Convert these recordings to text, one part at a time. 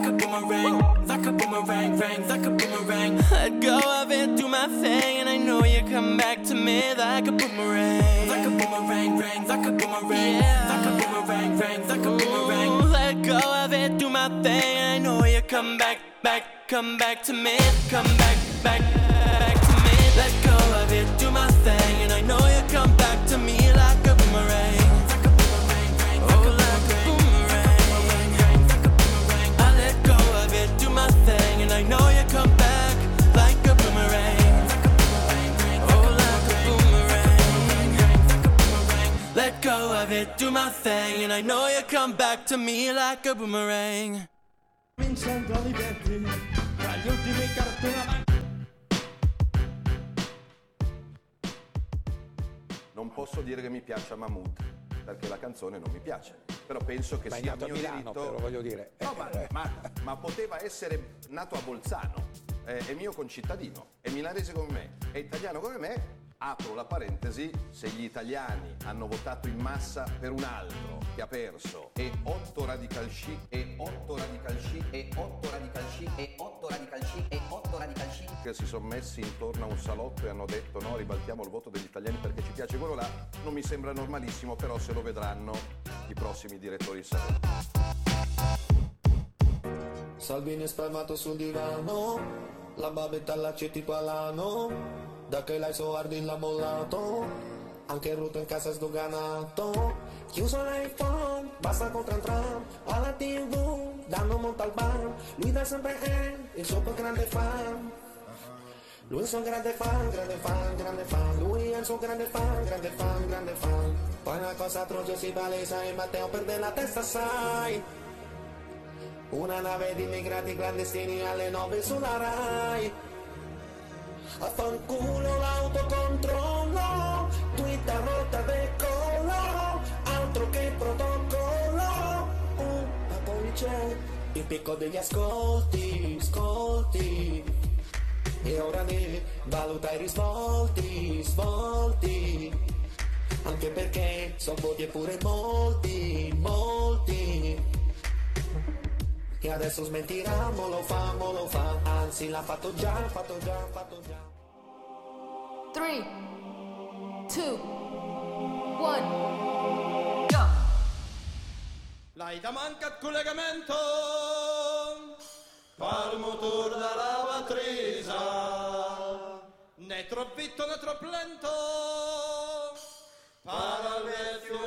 like a boomerang, like a boomerang, rang, like a boomerang. Let go of it, do my thing, and I know you come back to me like a boomerang, like a boomerang, rang, like a boomerang, yeah. like a boomerang, rang, like a boomerang. Ooh, let go of it, do my thing, and I know you come back, back, come back to me, come back, back, Let go of it, do my thing, and I know you come back to me like a boomerang. Vincenzo Olivetti, tra gli ultimi cartoni. Non posso dire che mi piaccia Mahmood, perché la canzone non mi piace. Però penso che Ma è sia nato a mio Milano, diritto. però, voglio dire. No, ma, ma- ma poteva essere nato a Bolzano, eh, è mio concittadino, è milanese come me, è italiano come me. Apro la parentesi, se gli italiani hanno votato in massa per un altro che ha perso e 8 radical chic e 8 radical chic e 8 radical chic e 8 radical chic e 8 radical chic che si sono messi intorno a un salotto e hanno detto no, ribaltiamo il voto degli italiani perché ci piace quello là, non mi sembra normalissimo, però se lo vedranno i prossimi direttori salotto. Salvini spalmato sul divano, la babetta all'acce tipo alano, da che l'hai so Ardin l'ha mollato, anche router in casa sdoganato, chiuso l'iPhone, basta con Tran Tran, alla tv, danno molto al bar, lui da sempre è il suo grande fan. Lui è il suo grande fan, grande fan, grande fan, lui è suo grande fan, grande fan, grande fan. Poi cosa atroce si palesa e Matteo perde la testa, sai. Una nave di immigrati clandestini alle 9 sulla Rai. Affanculo l'autocontrollo, twitta rotta decollo, altro che protocollo. Uh, ma poi c'è il picco degli ascolti, ascolti. E ora ne valuta i risvolti, svolti. Anche perché sono voti e pure molti, molti. E adesso smentirà, mo lo fa, mo lo fa Anzi l'ha fatto già, fatto già, fatto già 3, 2, 1, go! L'hai da mancat collegamento Pal motor da lavatrisa Né troppo vitto né troppo lento Para il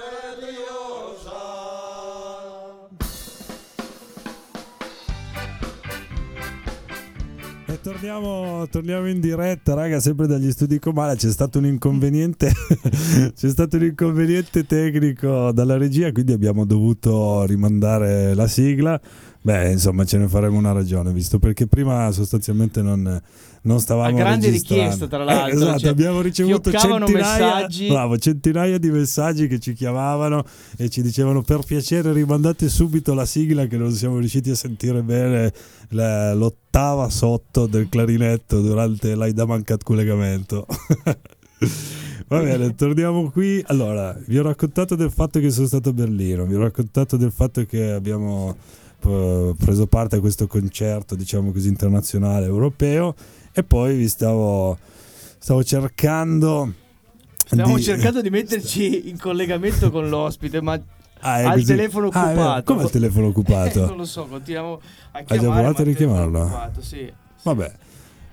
torniamo, torniamo in diretta, raga, sempre dagli studi Comala. C'è stato un inconveniente, c'è stato un inconveniente tecnico dalla regia, quindi abbiamo dovuto rimandare la sigla. Beh, insomma, ce ne faremo una ragione, visto perché prima sostanzialmente non, non stavamo A grande richiesta, tra Eh, l'altro, esatto, cioè, abbiamo ricevuto centinaia, bravo, centinaia di messaggi che ci chiamavano e ci dicevano per piacere rimandate subito la sigla che non siamo riusciti a sentire bene la- l'ottava sotto del clarinetto durante l'Aida mancat collegamento. Va bene, torniamo qui. Allora, vi ho raccontato del fatto che sono stato a Berlino, vi ho raccontato del fatto che abbiamo eh, preso parte a questo concerto, diciamo così, internazionale europeo e poi vi stavo, stavo cercando... Stiamo di- cercando di metterci in collegamento con l'ospite, ma Ah, il così. telefono Ah, occupato. Come il telefono occupato? Eh, non lo so, continuiamo a Hai già chiamare. provato a richiamarlo? occupato, sì. Vabbè.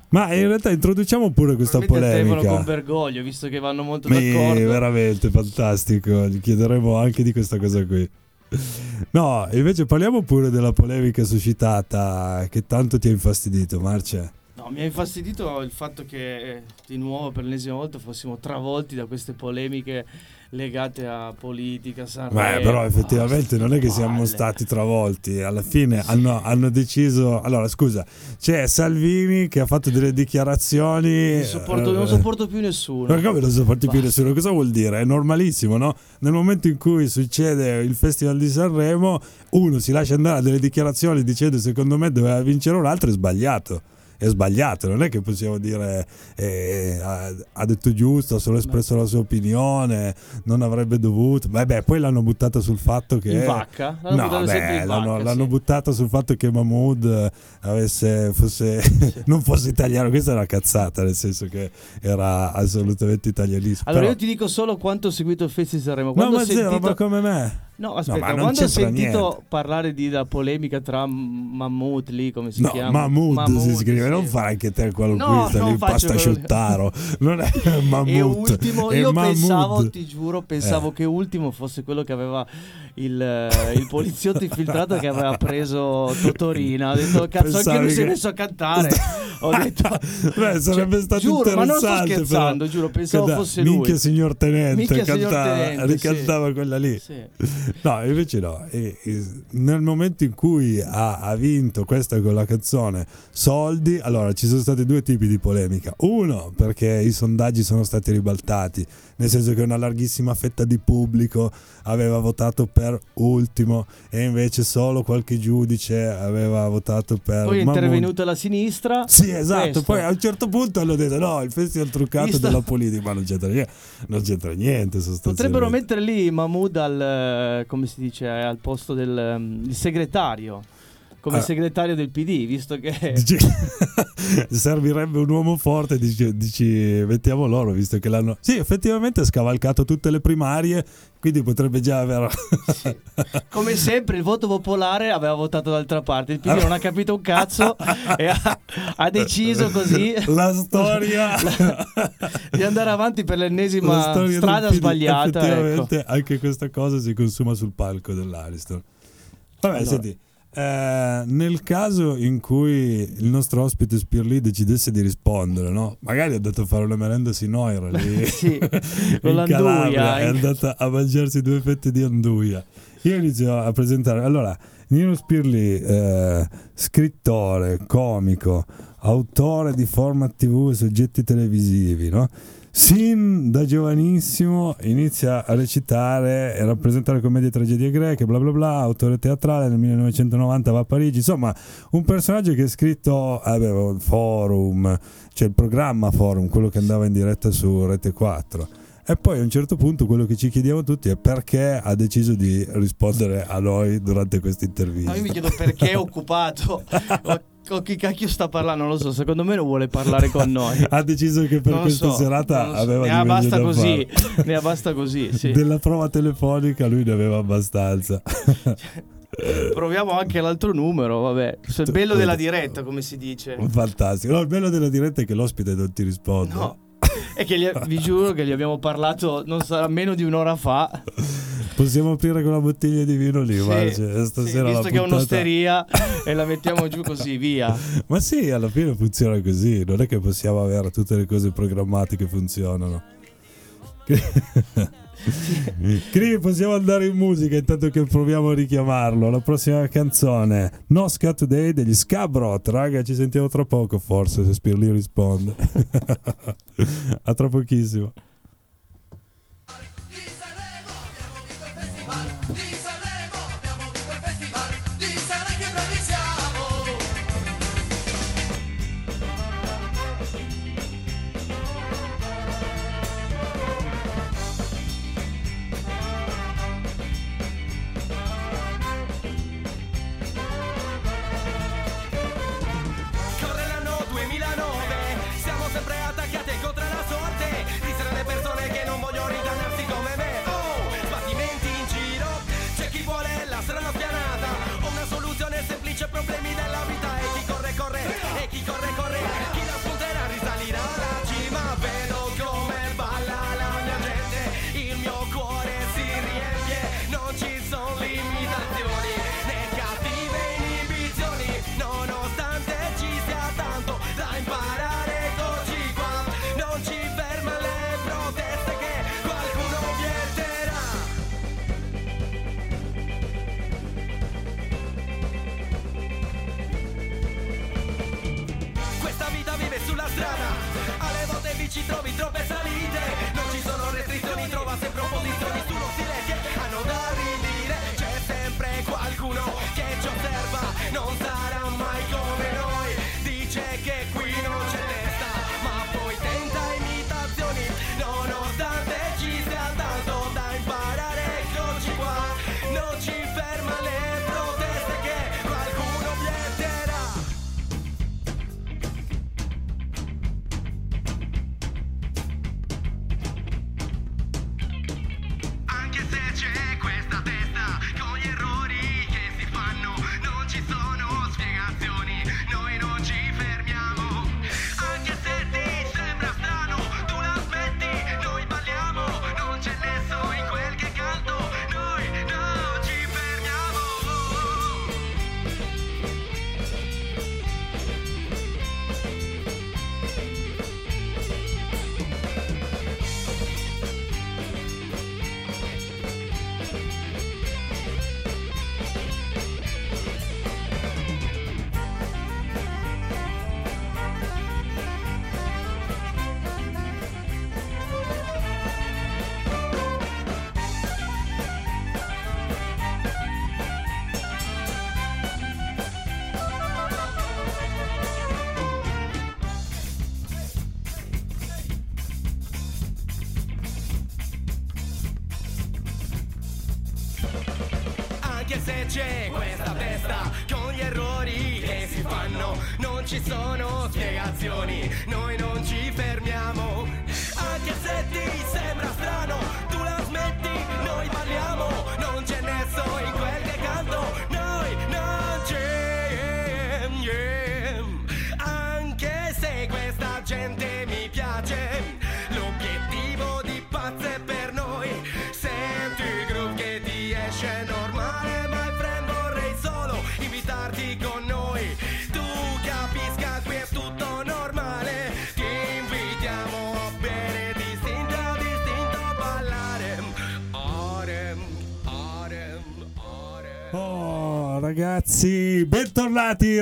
Ma in realtà introduciamo pure questa Probabilmente il con polemica. Bergoglio, visto che vanno molto Mi- d'accordo. veramente fantastico. Gli chiederemo anche di questa cosa qui. No, invece parliamo pure della polemica suscitata che tanto ti ha infastidito, Marce. No, mi ha infastidito il fatto che di nuovo per l'ennesima volta fossimo travolti da queste polemiche legate a politica, Sanremo. Beh, però effettivamente non è che siamo palle. stati travolti. Alla fine hanno, hanno deciso. Allora, scusa, c'è Salvini che ha fatto delle dichiarazioni. Non sopporto, non eh, sopporto più nessuno. Ma come non sopporti più Basta. nessuno? Cosa vuol dire? È normalissimo, no? Nel momento in cui succede il Festival di Sanremo, uno si lascia andare a delle dichiarazioni dicendo secondo me doveva vincere un altro, è sbagliato. È sbagliato, non è che possiamo dire eh, ha, ha detto giusto, ha solo espresso la sua opinione, non avrebbe dovuto. Vabbè, poi l'hanno buttata sul fatto che... In vacca? L'hanno No, sempre beh, l'hanno, vacca, l'hanno sì. buttata sul fatto che Mahmood eh, avesse, fosse, non fosse italiano. Questa è una cazzata, nel senso che era assolutamente italianissimo. Allora Però- io ti dico solo quanto ho seguito il Festival Sanremo. No, Quando ma ho zero, sentito... ma come me. No, aspetta, non quando ho sentito niente. parlare di la polemica tra Mammut lì, come si No, chiama? Mahmood, si scrive, sì. non fare anche te quello No, qui, lì pasta sciottaro. Non è Mahmood. E ultimo, è io Mahmood. pensavo, ti giuro, pensavo Eh. che ultimo fosse quello che aveva il, il poliziotto infiltrato che aveva preso Totorina. Ho detto, cazzo, anche Pensavi lui si è che- messo a cantare. Ho detto, Beh, sarebbe cioè, stato giuro, ma non sto scherzando, però. giuro, pensavo Canta- fosse lui. Minchia signor tenente, Minchia, signor tenente, ricantava sì. quella lì. Sì. No, invece no. E- e nel momento in cui ha, ha vinto questa con la canzone Soldi, allora ci sono stati due tipi di polemica. Uno, perché i sondaggi sono stati ribaltati, nel senso che una larghissima fetta di pubblico aveva votato per ultimo e invece solo qualche giudice aveva votato per Poi è intervenuta la sinistra. Sì, esatto. Questo. Poi a un certo punto hanno detto: no, il festival truccato Visto- della politica, ma non c'entra niente. Non c'entra niente. Potrebbero mettere lì Mahmood al, eh, come si dice, al posto del il segretario. Come Ah. segretario del PD, visto che Dici- servirebbe un uomo forte. Dici, dici, mettiamo loro, visto che l'hanno. Sì, effettivamente ha scavalcato tutte le primarie. Quindi potrebbe già aver. Come sempre il voto popolare aveva votato d'altra parte, il PD non ha capito un cazzo e ha, ha deciso così La storia. di andare avanti per la l'ennesima strada PD. sbagliata. Ecco. Effettivamente anche questa cosa si consuma sul palco dell'Ariston. Vabbè, Allora. senti. Eh, nel caso in cui il nostro ospite Spirli decidesse di rispondere, no? magari è andato a fare una merenda sinoira lì Sì, con l'anduia, è andata a mangiarsi due fette di anduia. Io inizio a presentare. Allora, Nino Spirli, eh, scrittore, comico, autore di format TV e soggetti televisivi, no? Sin da giovanissimo inizia a recitare e rappresentare commedie e tragedie greche, bla bla bla, autore teatrale, nel 1990 va a Parigi, insomma un personaggio che è scritto, aveva il forum, cioè il programma forum, quello che andava in diretta su Rete 4. E poi a un certo punto quello che ci chiediamo tutti è perché ha deciso di rispondere a noi durante questa intervista. No, io mi chiedo perché è occupato. O chi cacchio sta parlando, non lo so. Secondo me non vuole parlare con noi. ha deciso che per Non questa so, serata so. aveva ne basta così. Ne basta così. Sì. Della prova telefonica lui ne aveva abbastanza. Proviamo anche l'altro numero. Vabbè, Questo è il bello della diretta, come si dice. Fantastico. No, il bello della diretta è che l'ospite non ti risponde. No. E che gli- vi giuro che gli abbiamo parlato non sarà meno di un'ora fa. Possiamo aprire con una bottiglia di vino lì, Sì, Marce. sì, Stasera la visto che è puntata- un'osteria e la mettiamo giù così, via. Ma sì, alla fine funziona così. Non è che possiamo avere tutte le cose programmate che funzionano. Cri, possiamo andare in musica intanto che proviamo a richiamarlo. La prossima canzone, No Ska Today degli Scabrot. Raga, ci sentiamo tra poco, forse, se Spirli risponde. a tra pochissimo.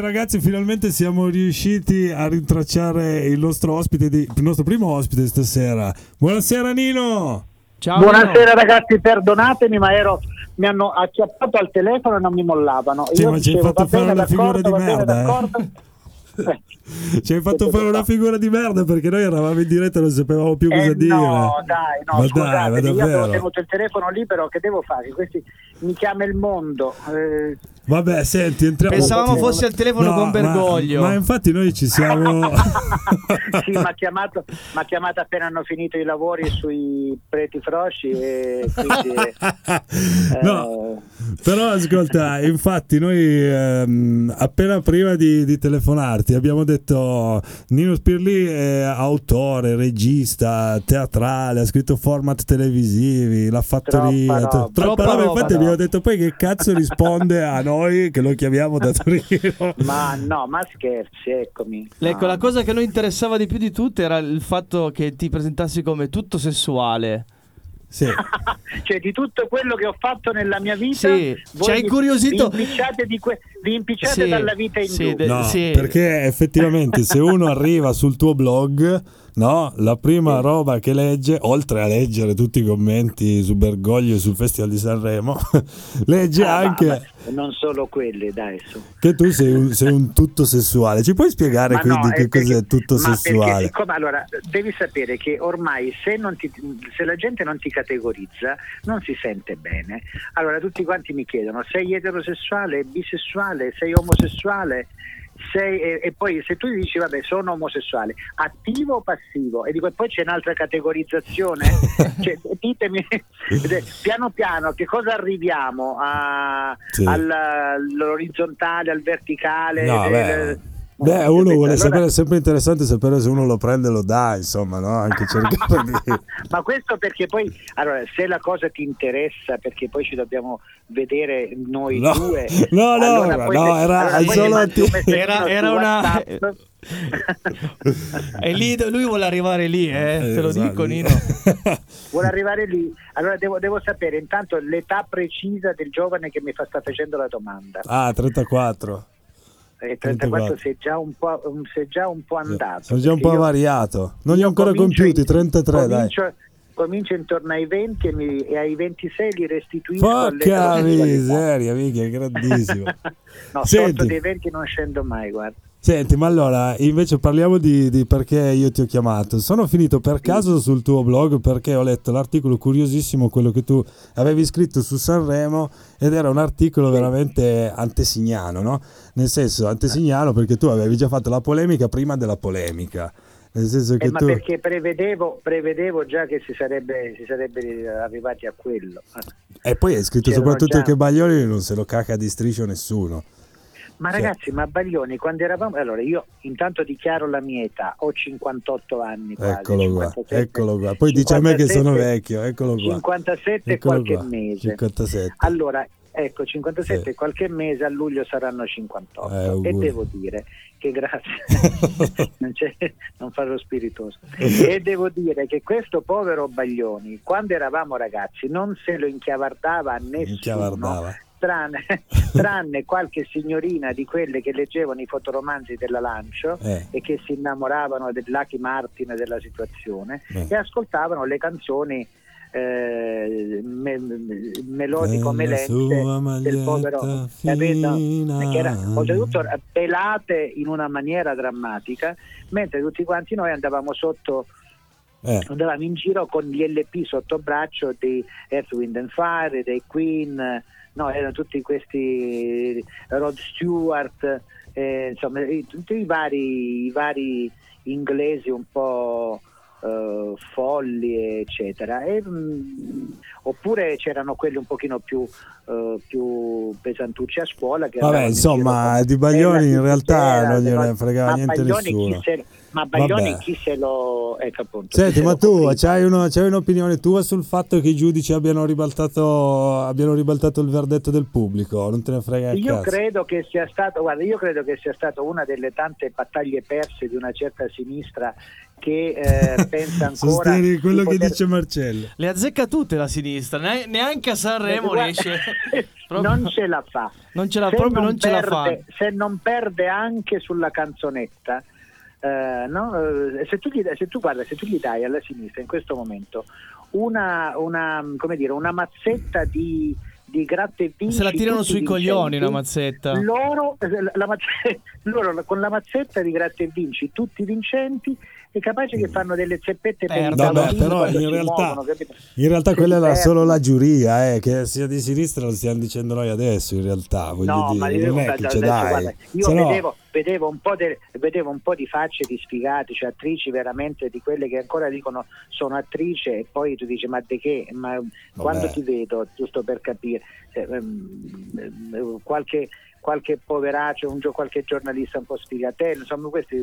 Ragazzi, finalmente siamo riusciti a rintracciare il nostro ospite, di, il nostro primo ospite stasera. Buonasera Nino. Ciao. Buonasera ragazzi, perdonatemi ma ero, mi hanno acchiappato al telefono e non mi mollavano. Sì, Io ma ci hai fatto fare una figura di merda, eh. Eh, Ci hai fatto fare una figura di merda perché noi eravamo in diretta e non sapevamo più cosa eh, dire. no, dai, no, ma scusate, dai, ma io avevo tenuto il telefono libero, che devo fare? Questi mi chiama il mondo. eh, Vabbè, senti, entriamo Pensavamo fossi al telefono No, con ma- Bergoglio. Ma, infatti noi ci siamo... sì, mi ha chiamato, chiamato appena hanno finito i lavori sui preti frosci e quindi... eh, no, però ascolta, infatti noi ehm, appena prima di, di telefonarti abbiamo detto Nino Spirli è autore, regista, teatrale, ha scritto format televisivi, la fattoria, Troppa roba. troppa Troppa roba. roba, Infatti no. Abbiamo detto poi che cazzo risponde a noi che lo chiamiamo da Torino. Ma no, ma scherzi, eccomi. Ecco, No, la cosa che a noi interessava di più di tutto era il fatto che ti presentassi come tutto sessuale. Sì. cioè di tutto quello che ho fatto nella mia vita Sì, ci ha vi- incuriosito. vi impicciate, di que- vi impicciate Sì, dalla vita in sì, de- No, sì. perché effettivamente se uno arriva sul tuo blog, no, la prima roba che legge, oltre a leggere tutti i commenti su Bergoglio e sul Festival di Sanremo, legge Ah, ma- anche ma non solo quelle dai su che tu sei un, sei un tutto sessuale. Ci puoi spiegare Ma quindi no, che perché- cos'è tutto ma perché sessuale? siccome- allora devi sapere che ormai se, non ti- se la gente non ti categorizza non si sente bene allora tutti quanti mi chiedono sei eterosessuale, bisessuale, sei omosessuale sei, e, e poi se tu dici vabbè sono omosessuale attivo o passivo e dico e poi c'è un'altra categorizzazione cioè, ditemi piano piano che cosa arriviamo a, Sì. al- all'orizzontale al verticale No, del- beh. Uno vuole Allora- sapere, è sempre interessante sapere se uno lo prende e lo dà, insomma, no? Anche cercare di... Ma questo perché poi, allora, se la cosa ti interessa, perché poi ci dobbiamo vedere noi No, due. no, no, allora no, no, te- era allora solo ti Era- era una- WhatsApp. E lì, lui vuole arrivare lì, eh, te lo Esatto. dico Nino. Vuole arrivare lì, allora devo, devo sapere intanto l'età precisa del giovane che mi fa, sta facendo la domanda. ah, 34. Eh, 34 34. sei già un po', um, sei già un po' andato. Sono già un po' variato. Non li ho ancora comincio compiuti, in- 33, dai. comincio, comincio intorno ai 20 e, mi- e ai 26 li restituisco Porca miseria, mica, è grandissimo. No, Senti. sotto dei 20 non scendo mai, guarda. Senti, ma allora invece parliamo di, di perché io ti ho chiamato. Sono finito per caso sul tuo blog perché ho letto l'articolo curiosissimo, quello che tu avevi scritto su Sanremo, ed era un articolo veramente antesignano, no? Nel senso, antesignano perché tu avevi già fatto la polemica prima della polemica. Nel senso che Eh, ma tu... perché prevedevo, prevedevo già che si sarebbe, si sarebbe arrivati a quello. E poi hai scritto c'erano soprattutto già- che Baglioni non se lo caca di striscio nessuno. Ma Sì. ragazzi, ma Baglioni, quando eravamo... Allora, io intanto dichiaro la mia età, ho 58 anni quasi. Eccolo qua, 57, eccolo qua. Poi dice a me che sono 57, vecchio, eccolo qua. 57 e Eccolo qualche qua, mese. 57. Allora, ecco, 57 Sì. e qualche mese a luglio saranno 58 Eh, e devo dire che grazie, non, non farò spiritoso, e devo dire che questo povero Baglioni, quando eravamo ragazzi, non se lo inchiavardava a nessuno. Inchiavardava. Tranne, tranne qualche signorina di quelle che leggevano i fotoromanzi della Lancio Eh. e che si innamoravano del Lucky Martin della situazione Eh. e ascoltavano le canzoni eh, me- me- melodico melente del povero capito? che era oltretutto pelate in una maniera drammatica mentre tutti quanti noi andavamo sotto Eh, andavamo in giro con gli LP sotto braccio di Earth, Wind and Fire, dei Queen, no, erano tutti questi Rod Stewart, eh, insomma, tutti i vari, i vari inglesi un po' eh, folli, eccetera. E, mm, oppure c'erano quelli un pochino più, eh, più pesantucci a scuola. Che Vabbè, insomma, di Baglioni in realtà non gliene fregava niente Baglioni nessuno. Chi se, ma Baglioni Vabbè. chi se lo... Ecco appunto. Senti, se ma tu convince? c'hai, uno- c'hai un'opinione tua sul fatto che i giudici abbiano ribaltato, abbiano ribaltato il verdetto del pubblico? Non te ne frega il Io cazzo. credo che sia stato, guarda, io credo che sia stata una delle tante battaglie perse di una certa sinistra che eh, pensa ancora Sostieni quello di che poter- dice Marcello. Le azzecca tutte la sinistra, ne- neanche a Sanremo riesce. proprio- non ce la fa. Non ce la, Se proprio non ce la fa. perde- Se non perde anche sulla canzonetta, eh, no? Eh, se, tu gli, se tu guarda, se tu gli dai alla sinistra in questo momento una, una, come dire, una mazzetta di, di gratta e vinci Se la tirano sui coglioni vincenti, una mazzetta. loro, eh, la mazze- loro con la mazzetta di gratta e vinci tutti vincenti è capace che fanno delle zeppette per. Vabbè, però in realtà, muovono, in realtà quella era solo la giuria, eh, che sia di sinistra lo stiamo dicendo noi adesso in realtà, voglio No, ma dire, io, non è che c'è dai. guarda, io vedevo, vedevo, un po de- vedevo un po' di facce di sfigati, cioè attrici veramente di quelle che ancora dicono sono attrice e poi tu dici ma di che? Ma quando ti vedo, giusto per capire, eh, ehm, qualche, qualche poveraccio, un qualche giornalista un po' sfigatello, insomma questi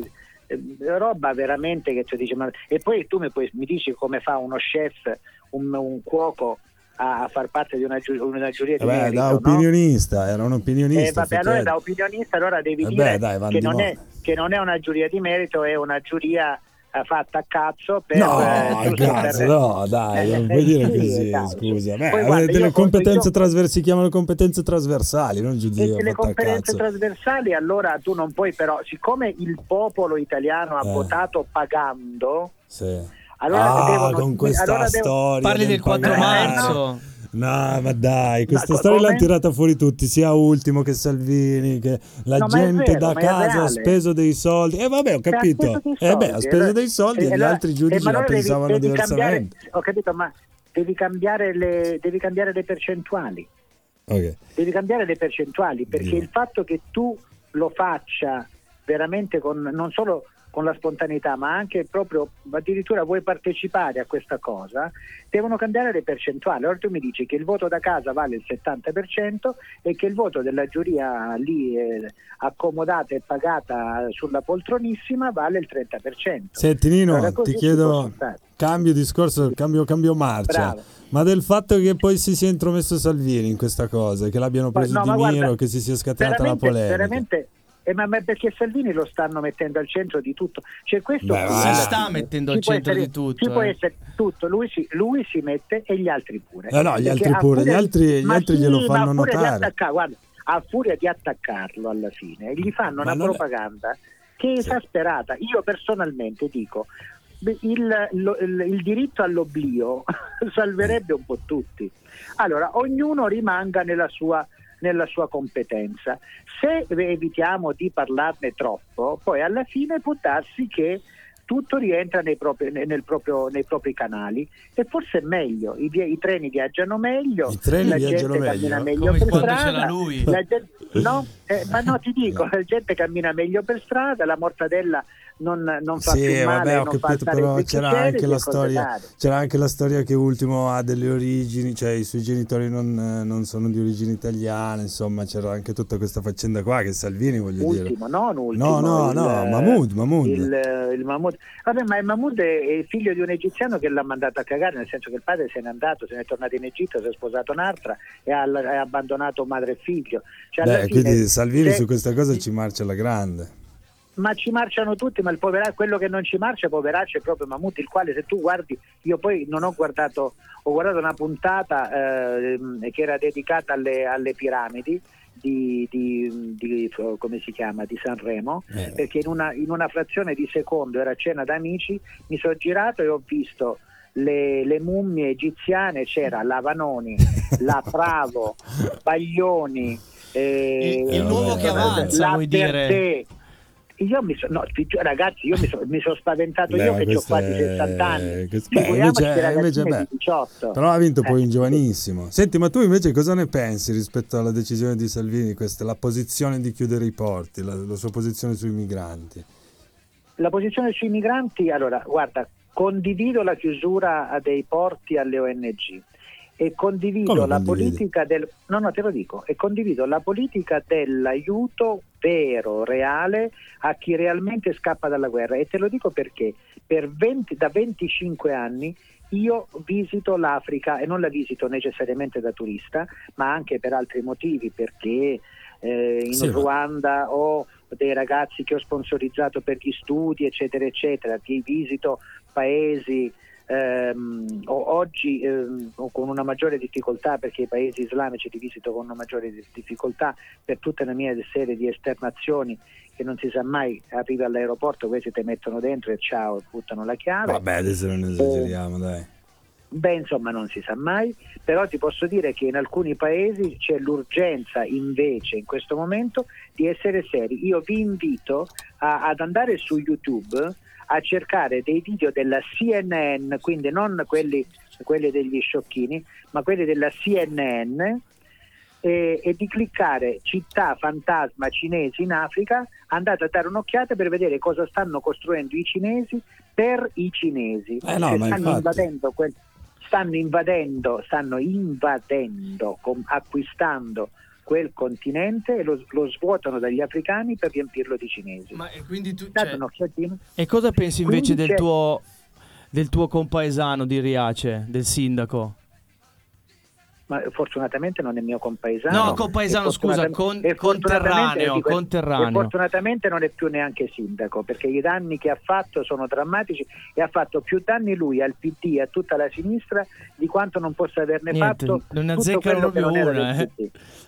roba veramente che tu dici ma... e poi tu mi, puoi- mi dici come fa uno chef, un, un cuoco a, far parte di una, giu- una giuria di Vabbè, merito, da no? opinionista, era un Eh, opinionista. vabbè, allora effettivamente. da opinionista allora devi Eh dire dai, che, non è, che non è una giuria di merito, è una giuria eh, fatta a cazzo per... No, eh, cazzo, per- no, dai, Eh, non puoi dire sì, così, dai. scusa. Beh, Poi, guarda, delle competenze io- trasversali, si chiamano competenze trasversali, non e giudizi le competenze cazzo. trasversali allora tu non puoi però, siccome il popolo italiano ha Eh. votato pagando, Sì. allora ah, devono... con questa allora devo- storia Parli del 4 pagare. marzo. No, ma dai, questa Ma storia come? l'hanno tirata fuori tutti, sia Ultimo che Salvini, che la No, gente vero, da casa ha speso dei soldi. E vabbè, ho Cioè, capito. Eh beh, ha speso allora- dei soldi e gli allora- altri eh, giudici la devi- pensavano devi cambiare- diversamente. ho capito, ma devi cambiare le, devi cambiare le percentuali. Ok. devi cambiare le percentuali perché Dio. il fatto che tu lo faccia veramente con non solo con la spontaneità ma anche proprio addirittura vuoi partecipare a questa cosa devono cambiare le percentuali allora tu mi dici che il voto da casa vale il 70% e che il voto della giuria lì eh, accomodata e pagata sulla poltronissima vale il 30% Senti Nino, Allora, ti chiedo, cambio discorso, cambio, cambio marcia, Bravo. ma del fatto che poi si sia intromesso Salvini in questa cosa, che l'abbiano preso no, di guarda, miro, che si sia scatenata la polemica. veramente eh, ma, ma perché Salvini lo stanno mettendo al centro di tutto cioè questo Beh. Si sta mettendo ci al può centro essere- di tutto. ci può eh. essere tutto lui si, lui si mette e gli altri pure Eh no, gli altri pure, gli altri- gli altri sì, glielo fanno notare. attacca- guarda, a furia di attaccarlo alla fine gli fanno Ma una è- propaganda che è esasperata io personalmente dico il, lo- il- il diritto all'oblio salverebbe un po' tutti allora ognuno rimanga nella sua nella sua competenza. Se evitiamo di parlarne troppo, poi alla fine può darsi che tutto rientra nei propri, nel proprio- nei propri canali e forse è meglio, I, i treni viaggiano meglio, I treni la viaggiano gente meglio? cammina meglio Come per strada, c'era lui. la gente- no, eh, ma no ti dico, la gente cammina meglio per strada, la mortadella non, non fa Sì, male, vabbè, ho capito, però c'era anche, la storia, c'era anche la storia che Ultimo ha delle origini, cioè i suoi genitori non, non sono di origini italiane, insomma c'era anche tutta questa faccenda qua che Salvini voglio dire. Ultimo, non ultimo. No, no, il- no, Mahmood, Mahmood. Il, il Mahmood. Vabbè, ma il Mahmood è il figlio di un egiziano che l'ha mandato a cagare, nel senso che il padre se n'è andato, se n'è tornato in Egitto, si è sposato un'altra e ha, ha abbandonato madre e figlio. Cioè, Beh, fine, quindi Salvini se- su questa cosa ci marcia alla grande. Ma ci marciano tutti, ma il povera- quello che non ci marcia, poveraccio, è proprio Mahmood, il quale se tu guardi, io poi non ho guardato, ho guardato una puntata ehm, che era dedicata alle, alle piramidi. Di, di- di- come si chiama di Sanremo Eh. perché in una, in una frazione di secondo era cena d'amici mi sono girato e ho visto le, le mummie egiziane c'era la Vanoni la Pravo Baglioni eh, Il- il nuovo che avanza, la vuoi dire? Io mi sono, no, ragazzi, io mi, so- mi sono spaventato Beh, io che ho quasi è- 60 anni. questo- beh, invece- invece, beh, 18. Però ha vinto poi Eh. in giovanissimo. Senti, ma tu invece cosa ne pensi rispetto alla decisione di Salvini, questa, la posizione di chiudere i porti, la, la sua posizione sui migranti? La posizione sui migranti, allora, guarda, condivido la chiusura dei porti alle ONG e condivido Come la condividi? politica del no no te lo dico e condivido la politica dell'aiuto vero reale a chi realmente scappa dalla guerra. E te lo dico perché per 20 da 25 anni io visito l'Africa e non la visito necessariamente da turista ma anche per altri motivi perché eh, in Sì, Ruanda ho dei ragazzi che ho sponsorizzato per gli studi eccetera eccetera vi visito paesi ehm, oggi ehm, con una maggiore difficoltà perché i paesi islamici li visito con una maggiore di- difficoltà per tutta una mia serie di esternazioni che non si sa mai arrivi all'aeroporto questi ti mettono dentro e ciao buttano la chiave Vabbè, adesso non esageriamo, dai. Beh, insomma, non si sa mai, però ti posso dire che in alcuni paesi c'è l'urgenza invece in questo momento di essere seri. Io vi invito a- ad andare su YouTube a cercare dei video della CNN, quindi non quelli, quelli degli sciocchini, ma quelli della CNN e, e di cliccare città fantasma cinesi in Africa, andate a dare un'occhiata per vedere cosa stanno costruendo i cinesi per i cinesi. Eh no, stanno infatti. invadendo quel- stanno invadendo, stanno invadendo, com- acquistando quel continente e lo, lo svuotano dagli africani per riempirlo di cinesi. Ma e quindi tu... Cioè, e cosa pensi invece del tuo, del tuo compaesano di Riace, del sindaco? Ma fortunatamente non è mio compaesano. No, compaesano, scusa, con- e fortunatamente- conterraneo, dico, conterraneo. E fortunatamente non è più neanche sindaco, perché i danni che ha fatto sono drammatici e ha fatto più danni lui al PD e a tutta la sinistra di quanto non possa averne Niente, fatto non azzeccano quello che non proprio una, eh.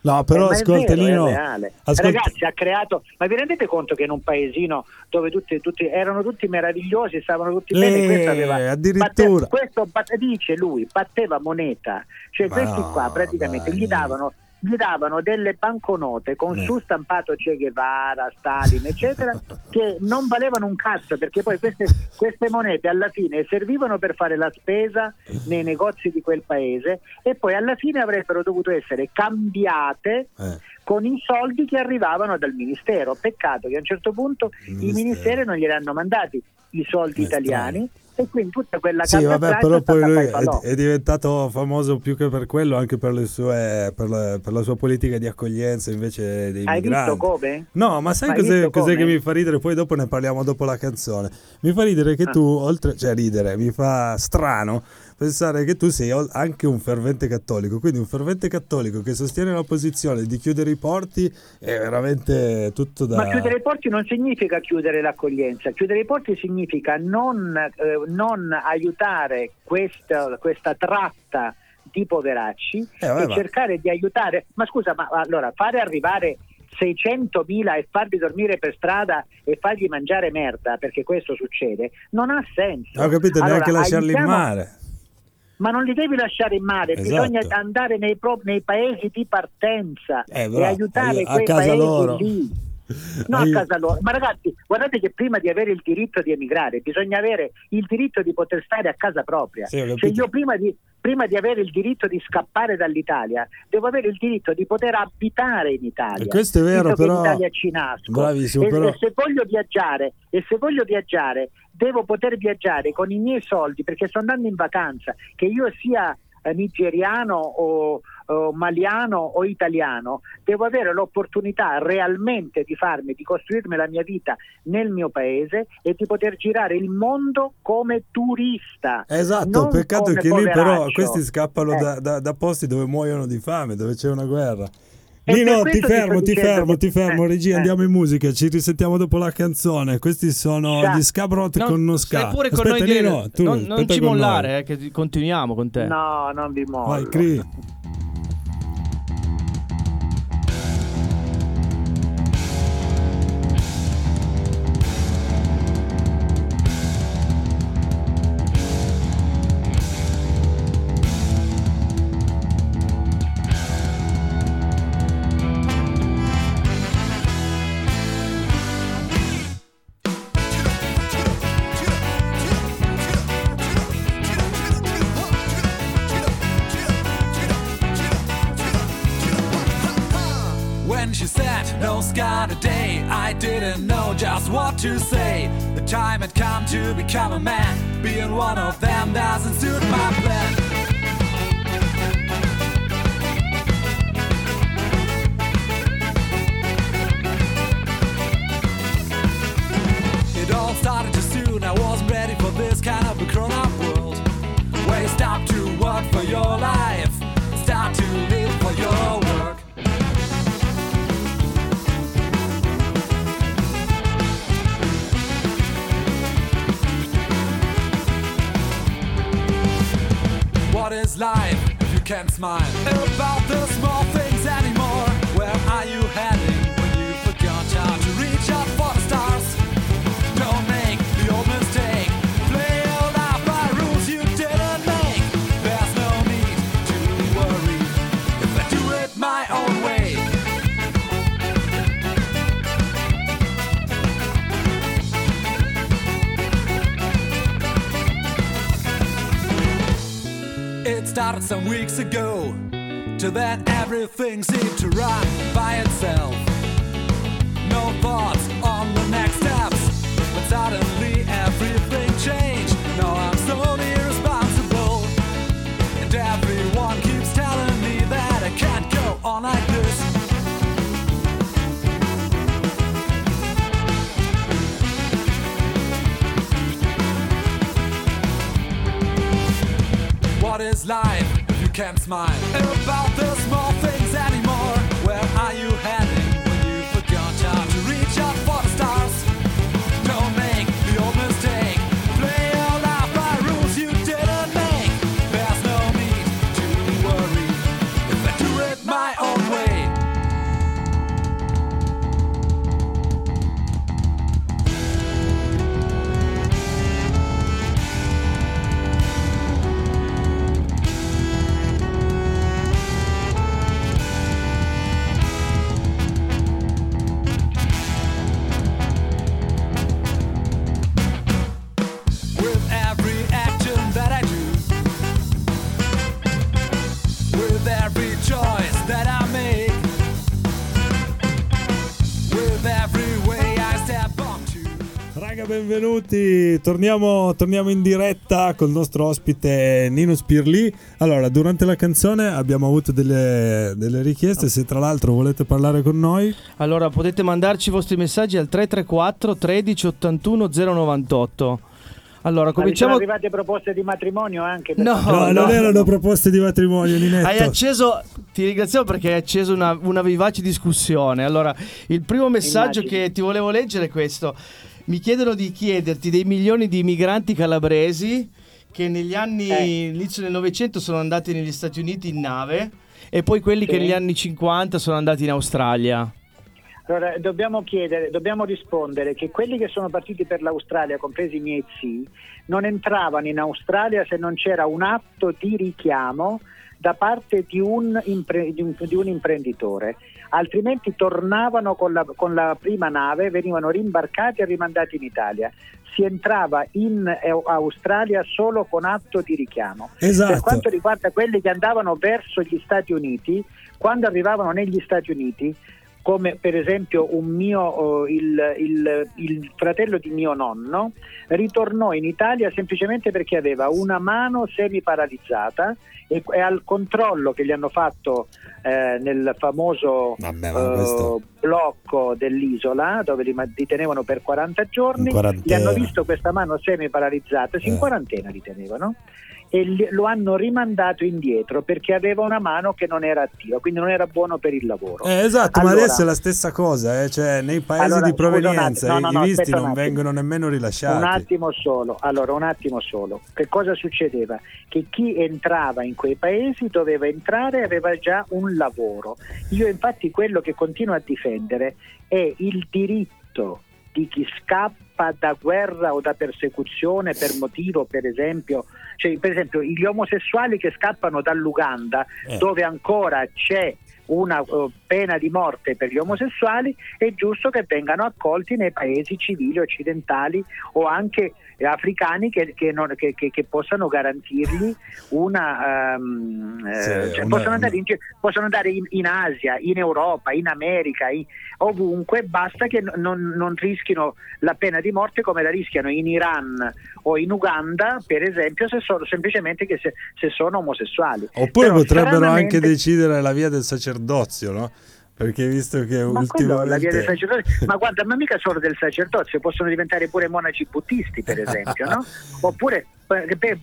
No, però Eh, ma è ascolta vero, Lino, è reale. ascolta- Ragazzi, ha creato. Ma vi rendete conto che in un paesino dove tutti, tutti- erano tutti meravigliosi, stavano tutti Eh, bene, questo aveva addirittura. batte- questo bat- dice lui, batteva moneta. Cioè Ma questi no, qua praticamente dai. gli davano gli davano delle banconote con Eh. su stampato Che Guevara, Stalin, eccetera, che non valevano un cazzo perché poi queste, queste monete alla fine servivano per fare la spesa nei negozi di quel paese e poi alla fine avrebbero dovuto essere cambiate Eh. con i soldi che arrivavano dal ministero. Peccato che a un certo punto Il i ministero. ministeri non glieli hanno mandati i soldi È italiani e quindi tutta quella Sì, vabbè, però poi lui è è, diventato famoso più che per quello, anche per, le sue, per, la, per la sua politica di accoglienza invece dei Hai migranti. visto come? No, ma sai cos'è, cos'è che mi fa ridere? Poi dopo ne parliamo dopo la canzone. Mi fa ridere che Ah. tu, oltre, cioè ridere, mi fa strano pensare che tu sei anche un fervente cattolico. Quindi un fervente cattolico che sostiene la posizione di chiudere i porti è veramente tutto da... Ma chiudere i porti non significa chiudere l'accoglienza, chiudere i porti significa non, eh, non aiutare questa, questa tratta di poveracci Eh, e ma- cercare di aiutare. Ma scusa, ma allora fare arrivare 600.000 e farli dormire per strada e fargli mangiare merda, perché questo succede, non ha senso. Ho capito, Allora, neanche lasciarli in aiutiamo- mare. Ma non li devi lasciare in mare, Esatto. bisogna andare nei, pro- nei paesi di partenza Eh, e aiutare a quei casa paesi loro. lì. No, a casa loro. Ma ragazzi, guardate che prima di avere il diritto di emigrare bisogna avere il diritto di poter stare a casa propria. Sì, cioè io prima di, prima di avere il diritto di scappare dall'Italia devo avere il diritto di poter abitare in Italia. E questo è vero, però- Italia ci nasco. Bravissimo, e, però- e se voglio viaggiare, e se voglio viaggiare, devo poter viaggiare con i miei soldi perché sto andando in vacanza, che io sia eh, nigeriano o, o maliano o italiano, devo avere l'opportunità realmente di farmi, di costruirmi la mia vita nel mio paese e di poter girare il mondo come turista. Esatto, non peccato che lì però poveraccio. questi scappano Eh. da, da- da posti dove muoiono di fame, dove c'è una guerra. Lino, ti fermo, ti fermo, che- ti fermo, eh, regia, eh. andiamo in musica, ci risentiamo dopo la canzone. Questi sono Ciao. gli Scabrot No, con uno stai ska. pure con Aspetta, noi Lino, tu non, non ci mollare, eh, che continuiamo con te. No, non vi mollo. Vai, Cri. I didn't know just what to say. The time had come to become a man. Being one of them doesn't suit my plan. It all started too soon. I wasn't ready for this kind of a grown up world. Where you stop to work for your life, start to live for your What is life if you can't smile. About the small things started some weeks ago. Till then, everything seemed to run by itself. No thoughts on the next steps. But suddenly, What is life if you can't smile. About the small things benvenuti. Torniamo, torniamo in diretta col nostro ospite Nino Spirli. Allora, durante la canzone abbiamo avuto delle, delle richieste. Se tra l'altro volete parlare con noi, Allora potete mandarci i vostri messaggi al 334 13 81 098. Allora Ma vi sono cominciamo. arrivate proposte di matrimonio anche? per- No, no, non erano proposte di matrimonio, Ninetto. Hai acceso, ti ringraziamo perché hai acceso una, una vivace discussione. Allora, il primo messaggio Immagino. che ti volevo leggere è questo. Mi chiedono di chiederti dei milioni di migranti calabresi che negli anni, Eh. inizio del Novecento sono andati negli Stati Uniti in nave e poi quelli Sì. che negli anni 50 sono andati in Australia. Allora, dobbiamo chiedere, dobbiamo rispondere che quelli che sono partiti per l'Australia, compresi i miei zii, non entravano in Australia se non c'era un atto di richiamo da parte di un, impre- di un- di un imprenditore, altrimenti tornavano con la, con la prima nave, venivano rimbarcati e rimandati in Italia. Si entrava in eh, Australia solo con atto di richiamo. Per Esatto. quanto riguarda quelli che andavano verso gli Stati Uniti, quando arrivavano negli Stati Uniti, come per esempio un mio, eh, il, il- il fratello di mio nonno, ritornò in Italia semplicemente perché aveva una mano semiparalizzata e, e al controllo che gli hanno fatto eh, nel famoso Vabbè, eh, blocco dell'isola dove li, li tenevano per 40 giorni, gli hanno visto questa mano semiparalizzata, sì, in Eh. quarantena li tenevano e lo hanno rimandato indietro perché aveva una mano che non era attiva, quindi non era buono per il lavoro. Eh, esatto, ma Allora- adesso è la stessa cosa, eh, cioè nei paesi Allora, di un provenienza attimo, no, i no, no, visti un non vengono nemmeno Un rilasciati. attimo solo, allora un attimo solo. Che cosa succedeva? Che chi entrava in quei paesi doveva entrare e aveva già un lavoro. Io infatti quello che continuo a difendere è il diritto di chi scappa da guerra o da persecuzione per motivo, per esempio, cioè, per esempio gli omosessuali che scappano dall'Uganda Eh. dove ancora c'è una eh, pena di morte per gli omosessuali, è giusto che vengano accolti nei paesi civili occidentali o anche africani che, che non- che- che- possano garantirgli una... eh, Sì, cioè, una- possono andare, in, possono andare in, in Asia, in Europa, in America, in- ovunque, basta che no- non, non rischino la pena di morte come la rischiano in Iran o in Uganda, per esempio, se sono, semplicemente che se, se sono omosessuali. Oppure Però potrebbero stranamente- anche decidere la via del sacerdozio, no? Perché visto che Ma quello, ultimamente... sacerdozio, ma guarda, ma mica solo del sacerdozio, possono diventare pure monaci buddisti, per esempio, no? Oppure